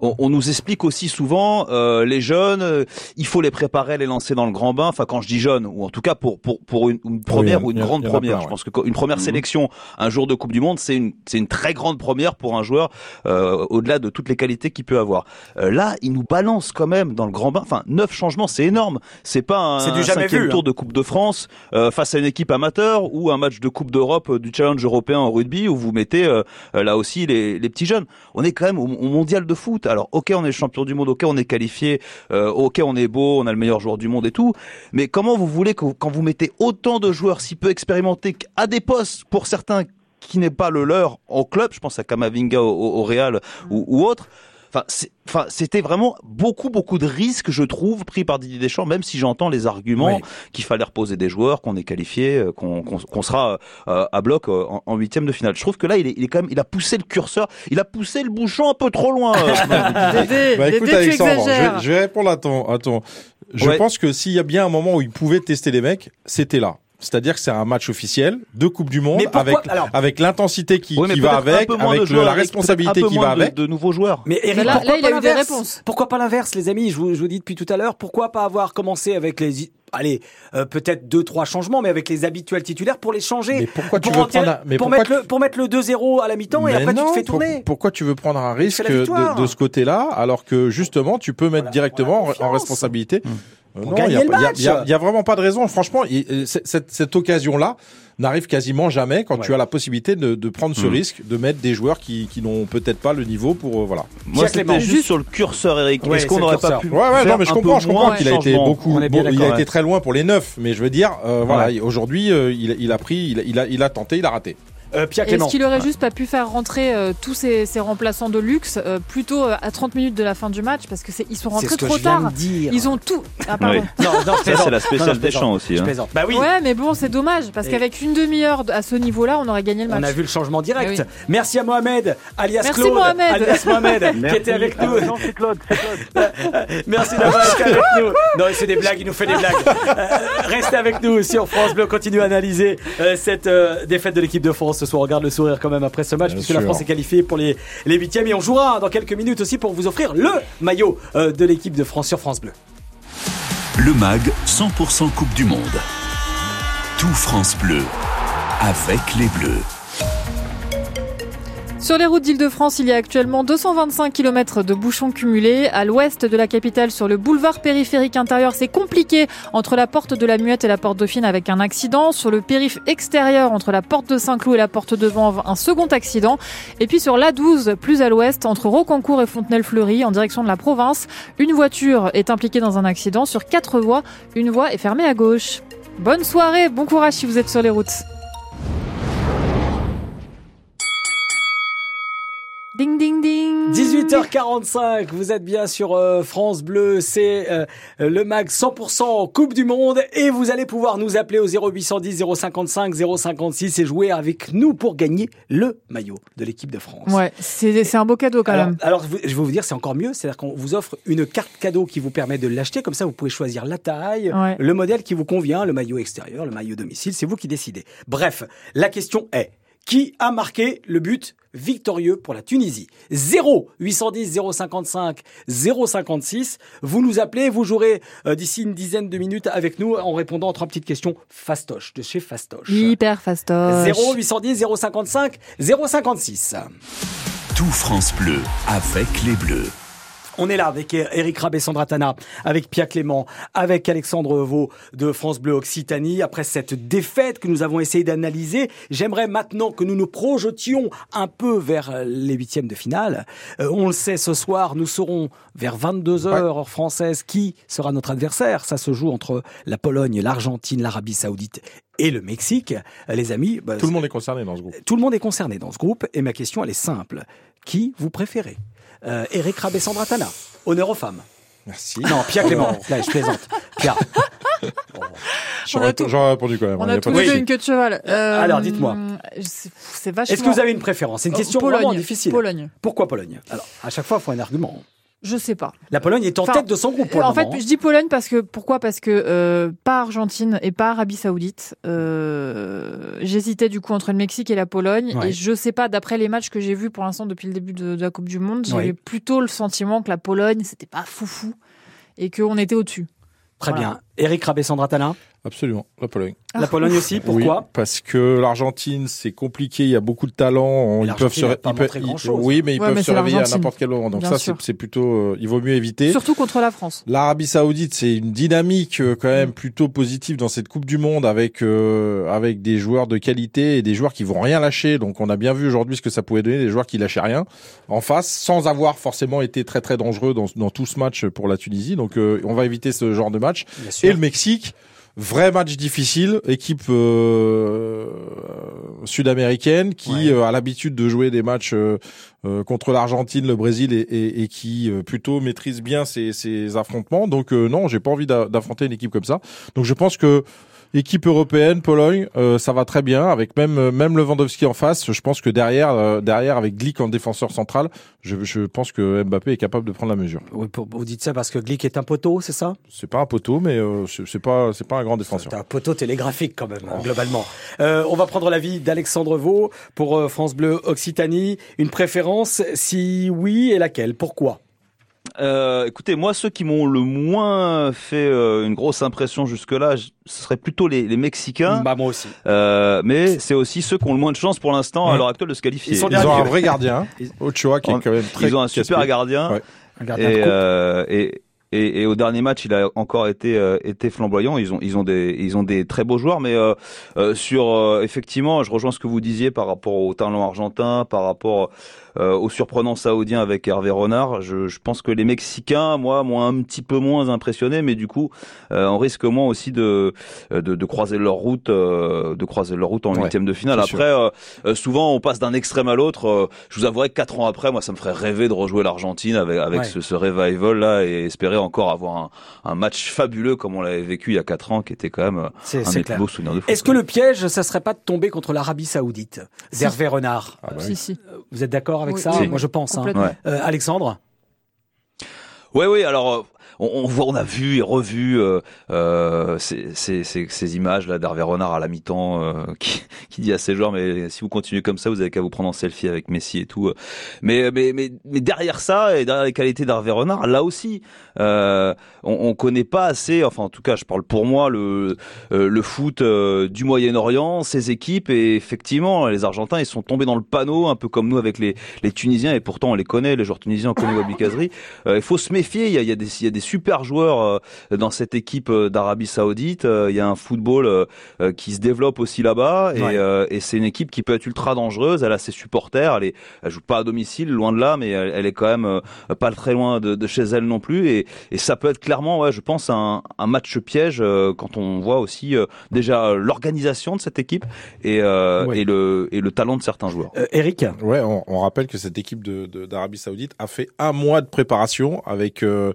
on, on, nous explique aussi souvent les jeunes, il faut les préparer, les lancer dans le grand bain. Enfin, quand je dis jeunes, ou en tout cas pour pour pour une, une première ou une grande première, je pense que une première mhm. sélection, un jour de Coupe du Monde, c'est une c'est une très grande première pour un joueur au-delà de toutes les qualités qu'il peut avoir. là, il nous balance quand même dans le grand bain. Enfin, neuf changements, c'est énorme. C'est pas un, du cinquième vu, tour hein. de Coupe de France face à une équipe amateur ou un match de Coupe d'Europe du Challenge européen en rugby où vous mettez euh, euh, là aussi les, les, petits jeunes. On est quand même au, mondial de foot. Alors ok, on est champion du monde, ok, on est qualifié, euh, ok, on est beau, on a le meilleur joueur du monde et tout. Mais comment vous voulez que quand vous mettez autant de joueurs si peu expérimentés à des postes pour certains qui n'est pas le leur en club, je pense à Kamavinga au, Real ou, ou autre, Enfin, c'était vraiment beaucoup, beaucoup de risques, je trouve, pris par Didier Deschamps, même si j'entends les arguments qu'il fallait reposer des joueurs, qu'on est qualifié, euh, qu'on sera euh, à bloc euh, en huitième de finale. Je trouve que là, il est, il est, quand même, il a poussé le curseur, il a poussé le bouchon un peu trop loin. bah, écoute, Alexandre, je, je vais, répondre à ton, à ton. Je pense que s'il y a bien un moment où il pouvait tester les mecs, c'était là. C'est-à-dire que c'est un match officiel de Coupe du Monde avec avec l'intensité qui, qui va avec, avec la responsabilité qui va avec. De, nouveaux joueurs. Mais Eric, là, pourquoi il a eu des réponses. Pourquoi pas l'inverse, les amis? Je vous, je vous dis depuis tout à l'heure. Pourquoi pas avoir commencé avec les allez, euh, peut-être deux trois changements, mais avec les habituels titulaires pour les changer. Mais pourquoi tu veux prendre mais pour mettre le pour mettre le 2-0 à la mi-temps et après tu te fais tourner. pourquoi tu veux prendre un risque de, de, ce côté-là alors que justement tu peux mettre directement en, responsabilité. Mmh. Euh, non, il y, a, y a vraiment pas de raison. Franchement, cette, cette occasion-là n'arrive quasiment jamais quand tu as la possibilité de, de prendre ce hmm. risque, de mettre des joueurs qui, qui n'ont peut-être pas le niveau pour euh, voilà. Moi, c'était juste sur le curseur, Eric. Est-ce qu'on n'aurait pas pu Ouais, ouais, non, mais je comprends, je comprends qu'il a été beaucoup, il a été très loin pour les neufs, mais je veux dire, euh, voilà, aujourd'hui, il, il, a pris, il, il, a, il a tenté, il a raté. Euh, Est-ce qu'il aurait juste pas pu faire rentrer euh, tous ces, remplaçants de luxe euh, plutôt à 30 minutes de la fin du match? Parce que c'est ils sont rentrés trop tard. Ils ont tout. Ah, pardon. Non, non, c'est la spéciale des champs aussi. Hein. Bah oui. Ouais, mais bon, c'est dommage parce qu'avec une demi-heure à ce niveau-là, on aurait gagné le match. On a vu le changement direct. Merci à Mohamed, alias Merci Claude, Mohamed. alias Mohamed, qui était avec nous. Non, c'est Claude, Claude. Merci d'avoir été avec nous. Non, c'est des blagues, il nous fait des blagues. restez avec nous sur France Bleu, continue à analyser cette défaite de l'équipe de France ce soir. On regarde le sourire quand même après ce match, puisque la France est qualifiée pour les, les huitièmes. Et on jouera dans quelques minutes aussi pour vous offrir le maillot euh, de l'équipe de France sur France Bleu. Le MAG 100% Coupe du Monde. Tout France Bleu avec les Bleus. Sur les routes d'Île-de-France, il y a actuellement 225 km de bouchons cumulés. À l'ouest de la capitale, sur le boulevard périphérique intérieur, c'est compliqué entre la porte de la Muette et la porte Dauphine avec un accident. Sur le périph' extérieur, entre la porte de Saint-Cloud et la porte de Vanves, un second accident. Et puis sur l'A12, plus à l'ouest, entre Rocancourt et Fontenelle-Fleury, en direction de la province, une voiture est impliquée dans un accident. Sur quatre voies, une voie est fermée à gauche. Bonne soirée, bon courage si vous êtes sur les routes. Ding ding ding 18h45, vous êtes bien sur euh, France Bleu, c'est euh, le mag 100% Coupe du Monde et vous allez pouvoir nous appeler au 0810 055 056 et jouer avec nous pour gagner le maillot de l'équipe de France. Ouais, c'est un beau cadeau quand alors, même. Alors je vais vous dire, c'est encore mieux, c'est-à-dire qu'on vous offre une carte cadeau qui vous permet de l'acheter, comme ça vous pouvez choisir la taille, le modèle qui vous convient, le maillot extérieur, le maillot domicile, c'est vous qui décidez. Bref, la question est, qui a marqué le but victorieux pour la Tunisie? 0 810 055 056. Vous nous appelez, vous jouerez euh, d'ici une dizaine de minutes avec nous en répondant à trois petites questions fastoches de chez Fastoche. Hyper fastoche. 0 810 055 056. Tout France Bleu avec les Bleus. On est là avec Eric Rabé, Sandra Tana, avec Pierre Clément, avec Alexandre Vaux de France Bleu Occitanie. Après cette défaite que nous avons essayé d'analyser, j'aimerais maintenant que nous nous projetions un peu vers les huitièmes de finale. Euh, on le sait, ce soir, nous saurons vers 22 heures heure française qui sera notre adversaire? Ça se joue entre la Pologne, l'Argentine, l'Arabie Saoudite et le Mexique. Les amis, bah, tout le monde est concerné dans ce groupe. Tout le monde est concerné dans ce groupe. Et ma question, elle est simple. Qui vous préférez? Euh, Eric Rabé-Sandratana. Honneur aux femmes. Merci. Non, Pierre Clément. Là, je plaisante. Pierre. J'aurais répondu quand même. On hein, a, tous les deux une queue de cheval. Euh, Alors, dites-moi. C'est vachement. Est-ce que vous avez une préférence? C'est une question vraiment difficile. Pologne. Pourquoi Pologne? Alors, à chaque fois, il faut un argument. Je sais pas. La Pologne est en tête de son groupe pour En fait, je dis Pologne parce que pourquoi? Parce que euh, pas Argentine et pas Arabie Saoudite. Euh, J'hésitais du coup entre le Mexique et la Pologne et je sais pas. D'après les matchs que j'ai vus pour l'instant depuis le début de, la Coupe du Monde, j'avais plutôt le sentiment que la Pologne c'était pas foufou et qu'on était au-dessus. Très bien. Eric Rabé-Sandratana Absolument, la Pologne. La ah. Pologne aussi, pourquoi? oui, Parce que l'Argentine, c'est compliqué, il y a beaucoup de talents, ils peuvent se ils oui, mais ils peuvent se réveiller à n'importe quel moment. Donc ça c'est plutôt euh, il vaut mieux éviter. Surtout contre la France. L'Arabie Saoudite, c'est une dynamique euh, quand même plutôt positive dans cette Coupe du monde avec euh, avec des joueurs de qualité et des joueurs qui vont rien lâcher. Donc on a bien vu aujourd'hui ce que ça pouvait donner des joueurs qui lâchaient rien en face sans avoir forcément été très très dangereux dans dans tout ce match pour la Tunisie. Donc on va éviter ce genre de match. Et le Mexique Vrai match difficile, équipe euh, sud-américaine qui euh, a l'habitude de jouer des matchs euh, contre l'Argentine, le Brésil et, et, qui plutôt maîtrise bien ses, ses affrontements. Donc non, j'ai pas envie d'affronter une équipe comme ça. Donc je pense que équipe européenne, Pologne, euh, ça va très bien avec même euh, même Lewandowski en face. Je pense que derrière euh, derrière avec Glick en défenseur central, je, je pense que Mbappé est capable de prendre la mesure. Oui, vous dites ça parce que Glick est un poteau, c'est ça? C'est pas un poteau, mais c'est pas c'est pas un grand défenseur. C'est un poteau télégraphique quand même hein, globalement. on va prendre l'avis d'Alexandre Vaux pour France Bleu Occitanie. Une préférence? Si oui, et laquelle? Pourquoi? Euh, écoutez, moi, ceux qui m'ont le moins fait euh, une grosse impression jusque-là, ce serait plutôt les, les Mexicains. Bah moi aussi. Euh, mais c'est aussi ceux qui ont le moins de chance pour l'instant à l'heure actuelle de se qualifier. Ils, ont un vrai gardien, Ochoa, qui est quand même très. Ils ont un super gardien. Un gardien et, euh, et Et, et, au dernier match, il a encore été euh, été flamboyant. Ils ont ils ont des ils ont des très beaux joueurs, mais euh, euh sur euh, effectivement, je rejoins ce que vous disiez par rapport au talent argentin, par rapport euh, au surprenant saoudien avec Hervé Renard. Je, je, pense que les Mexicains, moi, m'ont un petit peu moins impressionné, mais du coup, euh, on risque moins aussi de, de, de croiser leur route, euh, de croiser leur route en huitième de finale. Après, souvent, on passe d'un extrême à l'autre. je vous avouerai que quatre ans après, moi, ça me ferait rêver de rejouer l'Argentine avec, avec ce, ce, revival là et espérer encore avoir un, un match fabuleux comme on l'avait vécu il y a quatre ans, qui était quand même un des plus beaux souvenirs de foot. Est-ce que le piège, ça serait pas de tomber contre l'Arabie Saoudite, Hervé Renard ah bah si, si. Vous êtes d'accord avec ça Moi, je pense. Hein. Euh, Alexandre? Oui, oui. Alors, euh, on, voit, on a vu et revu euh, euh, ces, ces, ces, images là d'Hervé Renard à la mi-temps euh, qui, qui, dit à ses joueurs mais si vous continuez comme ça, vous avez qu'à vous prendre en selfie avec Messi et tout. Mais mais mais, mais derrière ça et derrière les qualités d'Hervé Renard, là aussi, euh, on, on connaît pas assez. Enfin, en tout cas, je parle pour moi le euh, le foot du Moyen-Orient, ses équipes et effectivement, les Argentins ils sont tombés dans le panneau un peu comme nous avec les les Tunisiens et pourtant on les connaît, les joueurs tunisiens on connaît Wabi Kazri. il faut se méfier. Il y a, il y a des il y a des super joueurs euh, dans cette équipe euh, d'Arabie Saoudite. Euh, il y a un football qui se développe aussi là-bas et, et c'est une équipe qui peut être ultra dangereuse. Elle a ses supporters. Elle, est, elle joue pas à domicile, loin de là, mais elle, est quand même pas très loin de, de, chez elle non plus. Et, et ça peut être clairement, ouais, je pense, un, un match piège quand on voit aussi déjà l'organisation de cette équipe et, et, le, et le talent de certains joueurs. Eric Ouais, on, on, rappelle que cette équipe d'Arabie de, Saoudite a fait un mois de préparation avec le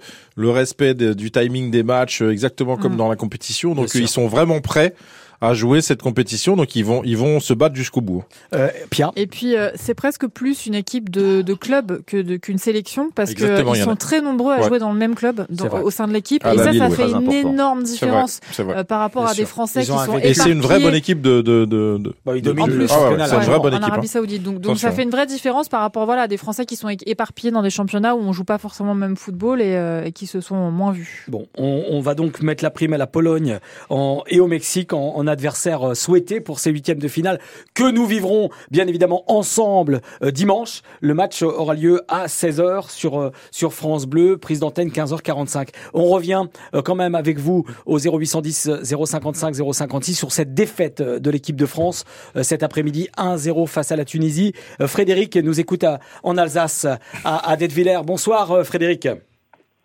respect du timing des matchs, euh, exactement comme mm. dans la compétition. Donc ils sont vraiment prêts à jouer cette compétition, donc ils vont ils vont se battre jusqu'au bout. Euh, Pierre. Et puis euh, c'est presque plus une équipe de, de club que qu'une sélection parce que ils sont très nombreux à jouer dans le même club au sein de l'équipe. Et ça ça fait une énorme différence euh, par rapport à des Français qui sont et c'est une vraie bonne équipe de de de, de... Bah, ils en plus ah ouais, c'est une vraie bonne équipe en Arabie hein. Saoudite. Donc donc ça fait une vraie différence par rapport voilà à des Français qui sont éparpillés dans des championnats où on joue pas forcément le même football et, euh, et qui se sont moins vus. Bon, on, on, va donc mettre la prime à la Pologne en, et au Mexique en, en adversaire souhaité pour ces huitièmes de finale que nous vivrons bien évidemment ensemble euh, dimanche. Le match aura lieu à 16h sur euh, sur France Bleu, prise d'antenne 15h45. On revient euh, quand même avec vous au 0810 055 056 sur cette défaite de l'équipe de France cet après-midi 1-0 face à la Tunisie. Frédéric nous écoute en Alsace à, à Bonsoir Frédéric.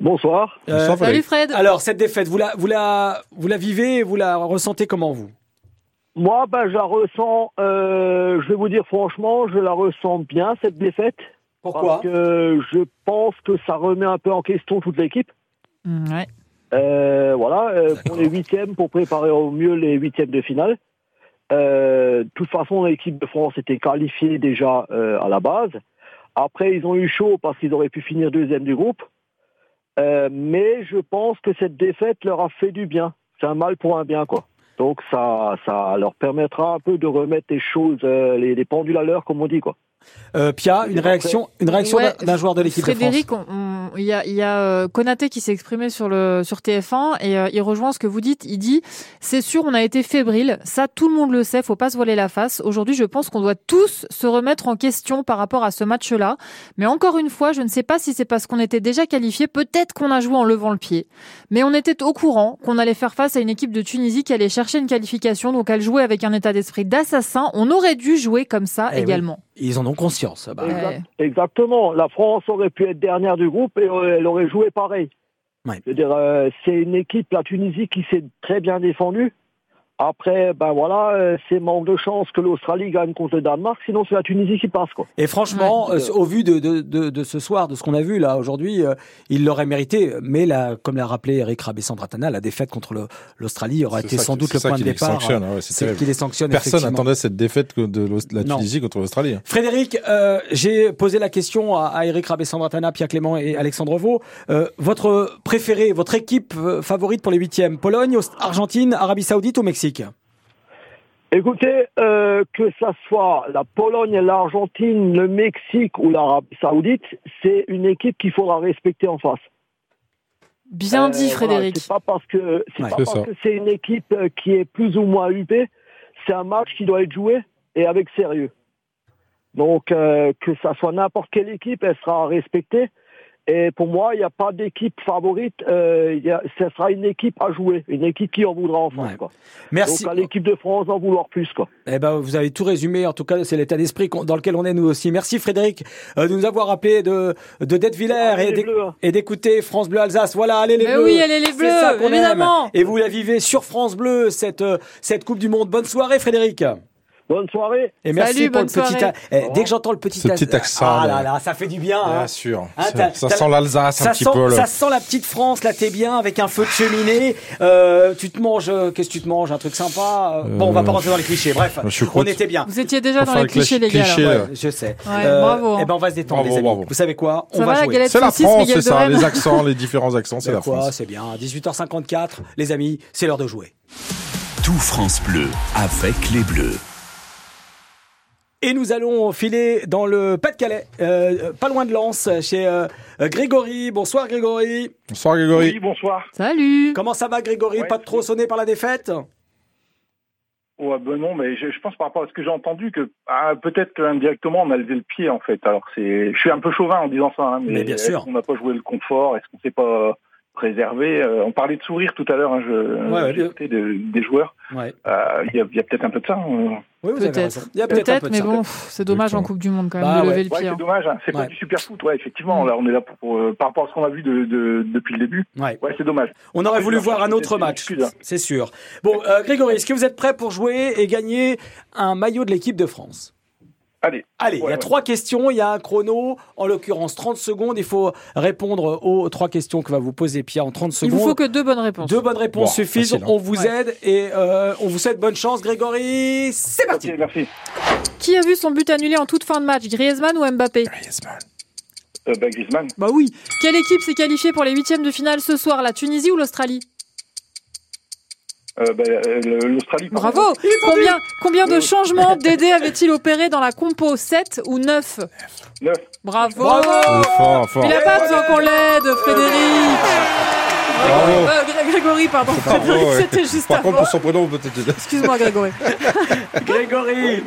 Bonsoir. Salut Fred. Alors cette défaite, vous la vous la vous la vivez, vous la ressentez comment vous? Moi, ben, je la ressens, euh, je vais vous dire franchement, je la ressens bien, cette défaite. Pourquoi Parce que je pense que ça remet un peu en question toute l'équipe. Mm, ouais. Euh, voilà, euh, pour les huitièmes, pour préparer au mieux les huitièmes de finale. Euh, de toute façon, l'équipe de France était qualifiée déjà euh, à la base. Après, ils ont eu chaud parce qu'ils auraient pu finir deuxième du groupe. Euh, mais je pense que cette défaite leur a fait du bien. C'est un mal pour un bien, quoi. Donc ça, ça leur permettra un peu de remettre les choses, euh, les, les pendules à l'heure, comme on dit, quoi. Euh, Pia, une réaction, une réaction d'un joueur de l'équipe de France. Frédéric, il y a, y a euh, Konaté qui s'est exprimé sur le sur TF1 et euh, il rejoint ce que vous dites. Il dit c'est sûr, on a été fébrile. Ça, tout le monde le sait. Faut pas se voiler la face. Aujourd'hui, je pense qu'on doit tous se remettre en question par rapport à ce match-là. Mais encore une fois, je ne sais pas si c'est parce qu'on était déjà qualifié. Peut-être qu'on a joué en levant le pied. Mais on était au courant qu'on allait faire face à une équipe de Tunisie qui allait chercher une qualification. Donc, elle jouait avec un état d'esprit d'assassin. On aurait dû jouer comme ça eh également. Ils en ont conscience. Bah. Exactement. La France aurait pu être dernière du groupe et elle aurait joué pareil. Euh, c'est une équipe, la Tunisie, qui s'est très bien défendue. Après, ben voilà, euh, c'est manque de chance que l'Australie gagne contre le Danemark, sinon c'est la Tunisie qui passe quoi. Et franchement, euh, au vu de, de, de, de, ce soir, de ce qu'on a vu là aujourd'hui, euh, il l'aurait mérité. Mais là, comme l'a rappelé Eric Rabessandratana, la défaite contre l'Australie aurait été sans doute le point de départ. c'est qui les sanctionne. Personne n'attendait cette défaite de la Tunisie contre l'Australie. Hein. Frédéric, j'ai posé la question à, à Eric Rabessandratana, Pierre Clément et Alexandre Vaux. votre préféré, votre équipe favorite pour les huitièmes Pologne, Argentine, Arabie Saoudite ou Mexique? Écoutez, euh, que ça soit la Pologne, l'Argentine, le Mexique ou l'Arabie Saoudite, c'est une équipe qu'il faudra respecter en face. Bien dit, euh, Frédéric. c'est pas parce que c'est pas parce que c'est une équipe euh, qui est plus ou moins huppée. C'est un match qui doit être joué et avec sérieux. Donc que ça soit n'importe quelle équipe, elle sera respectée. Et pour moi, il n'y a pas d'équipe favorite. Euh, y a, ce sera une équipe à jouer, une équipe qui en voudra en France. Quoi. Merci. Donc à l'équipe de France en vouloir plus. Quoi. Eh ben, vous avez tout résumé. En tout cas, c'est l'état d'esprit dans lequel on est nous aussi. Merci Frédéric euh, de nous avoir appelé de de Dettviller hein. et d'écouter France Bleu Alsace. Voilà, allez les Mais bleus. Oui, allez les bleus. Ça évidemment. Et vous la vivez sur France Bleu cette euh, cette Coupe du Monde. Bonne soirée Frédéric. Bonne soirée. Et merci Salut, pour bonne le petit. Eh, dès que j'entends le petit, Ce petit accent. Ah là là, ça fait du bien. Bien hein. sûr. Hein, ça, ça sent l'Alsace un petit sent, peu. Là. Ça sent la petite France. Là, t'es bien avec un feu de cheminée. Euh, tu te manges. euh, Qu'est-ce que tu te manges Un truc sympa? Euh, Bon, on va pas rentrer dans les clichés. Bref, on était bien. Vous étiez déjà Enfin, dans les clichés, les gars. clichés, là. là. Ouais, je sais. Ouais, bravo. Eh ben, on va se détendre, Bravo, les amis. bravo. Vous savez quoi? On Ça va va, jouer. C'est la France, c'est ça. Les accents, les différents accents, c'est Ben la France. C'est bien. 18h54, les amis, c'est l'heure de jouer. Tout France Bleu avec les Bleus. Et nous allons filer dans le Pas-de-Calais, euh, pas loin de Lens, chez euh, Grégory. Bonsoir Grégory. Bonsoir Grégory. Oui, bonsoir. Salut. Comment ça va Grégory Ouais, Pas trop sonné par la défaite Ouais, ben non, mais je, je pense par rapport à ce que j'ai entendu que ah, peut-être qu'indirectement on a levé le pied en fait. Alors c'est, je suis un peu chauvin en disant ça, hein, mais, Mais bien sûr. est-ce qu'on n'a pas joué le confort? Est-ce qu'on s'est pas préservé Euh, On parlait de sourire tout à l'heure, hein, je, Ouais, ouais, j'ai écouté de- des joueurs. Ouais. Euh, Il y a, peut-être un peu de ça. hein. Oui, Peut-être. Il y a peut-être mais bon, c'est dommage en Coupe du Monde quand même Bah de ouais. lever le Ouais, pied. c'est dommage. hein. C'est pas du super foot, ouais, effectivement. Là, on est là pour, pour, euh, par rapport à ce qu'on a vu de, de- depuis le début. Ouais. Ouais, c'est dommage. On aurait Ouais, voulu voir un autre match, c'est sûr. Bon, euh, Grégory, est-ce que vous êtes prêt pour jouer et gagner un maillot de l'équipe de France? Allez. Allez, il y a Ouais, trois questions, il y a un chrono, en l'occurrence 30 secondes. Il faut répondre aux trois questions que va vous poser Pierre en 30 Il secondes. vous faut que deux bonnes réponses. Deux bonnes réponses suffisent. facile, hein. On vous Ouais. aide et euh, on vous souhaite bonne chance, Grégory. C'est parti. Merci. Qui a vu son but annulé en toute fin de match Griezmann ou Mbappé? Euh, bah, Griezmann. Bah oui. Quelle équipe s'est qualifiée pour les huitièmes de finale ce soir La Tunisie ou l'Australie? Euh, bah, euh, L'Australie. Bravo Combien, combien de changements Dédé avait-il opéré dans la compo 7 ou 9 Neuf. Bravo, Bravo Fort, fort. Il n'a pas besoin qu'on l'aide, Frédéric Bravo. Euh, Gré- Grégory, pardon. C'était juste Par avant. contre, pour son prénom, peut-être. Excuse-moi, Grégory. Grégory,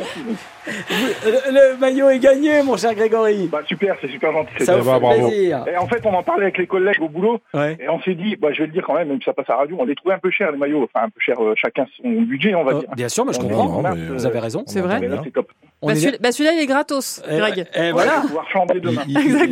le, le maillot est gagné, mon cher Grégory. Bah, super, c'est super gentil. c'est Ça vous fait bravo. plaisir. Et en fait, on en parlait avec les collègues au boulot, Ouais. et on s'est dit, bah, je vais le dire quand même, même si ça passe à la radio, on les trouvait un peu chers, les maillots. Enfin, un peu cher, euh, chacun son budget, on va Euh, dire. bien sûr, mais je On comprends. mais, euh, Vous avez raison. C'est vrai c'est top. On Bah, bah, celui-là, il est gratos, Eh, Greg. eh, On voilà.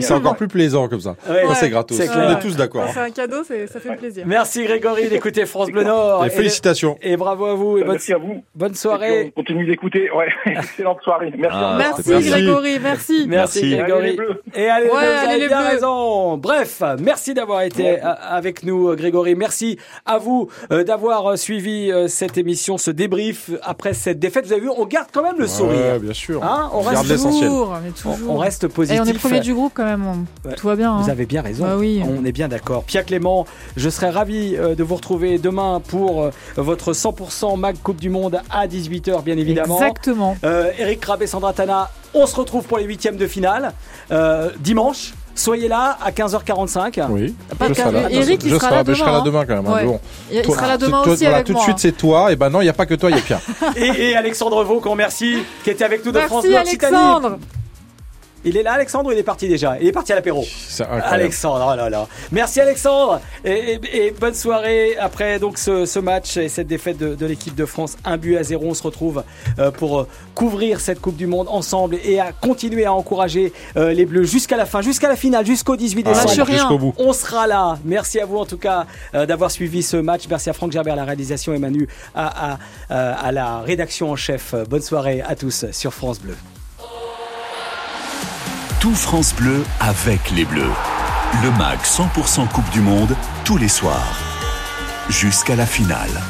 C'est encore plus plaisant comme ça. Ouais. C'est gratos. On est tous d'accord. C'est un cadeau, ça fait plaisir. Merci Grégory d'écouter France Bleu Nord. Et félicitations. Et bravo à vous. Et bonne, Merci à vous. bonne Et soirée. on continue d'écouter. Ouais, excellente soirée. Merci. Ah, Merci, Merci. Grégory, merci. Merci, Merci. Grégory. Allez, les Bleus. Et allez, les Ouais, Bleus, vous allez, avez les bien Bleus. raison. Bref, merci d'avoir été euh, avec nous, Grégory. Merci à vous euh, d'avoir euh, suivi euh, cette émission, ce débrief après cette défaite. Vous avez vu, on garde quand même le sourire. Sûr. Hein, on On reste l'essentiel. On, toujours. on reste Et positif. on est premier du groupe quand même. on- Ouais. Tout va bien. hein. Vous avez bien raison. Bah oui. On est bien d'accord. Pierre Clément, je serai ravi euh, de vous retrouver demain pour euh, votre 100% Mag Coupe du Monde à 18h, bien évidemment. Exactement. Euh, Eric Krab et Sandra Tana, on se retrouve pour les huitièmes de finale euh, dimanche. Soyez là à 15h45. Oui, Pas je serai là. Eric, il je sera là mais je serai là demain, demain quand même. hein, Ouais. mais bon. Il Toi- sera là demain toi- aussi voilà, avec tout de suite, c'est toi. Et ben non, il n'y a pas que toi, il y a Pierre. Et, et Alexandre Vaux, qu'on remercie, qui était avec nous de France Merci Bleu Occitanie. Alexandre. Il est là, Alexandre, ou il est parti déjà? Il est parti à l'apéro. C'est incroyable. Alexandre, oh là là. Merci Alexandre et, et- et bonne soirée après donc ce, ce match et cette défaite de, de l'équipe de France. Un but à zéro. On se retrouve euh, pour euh, couvrir cette Coupe du Monde ensemble et à continuer à encourager euh, les Bleus jusqu'à la fin, jusqu'à la finale, jusqu'au 18 Ah, décembre. bout. On sera là. Merci à vous en tout cas euh, d'avoir suivi ce match. Merci à Franck Gerbert à la réalisation et Manu à, à, à la rédaction en chef. Bonne soirée à tous sur France Bleu. Tout France Bleu avec les Bleus. Le MAG 100% Coupe du Monde tous les soirs. Jusqu'à la finale.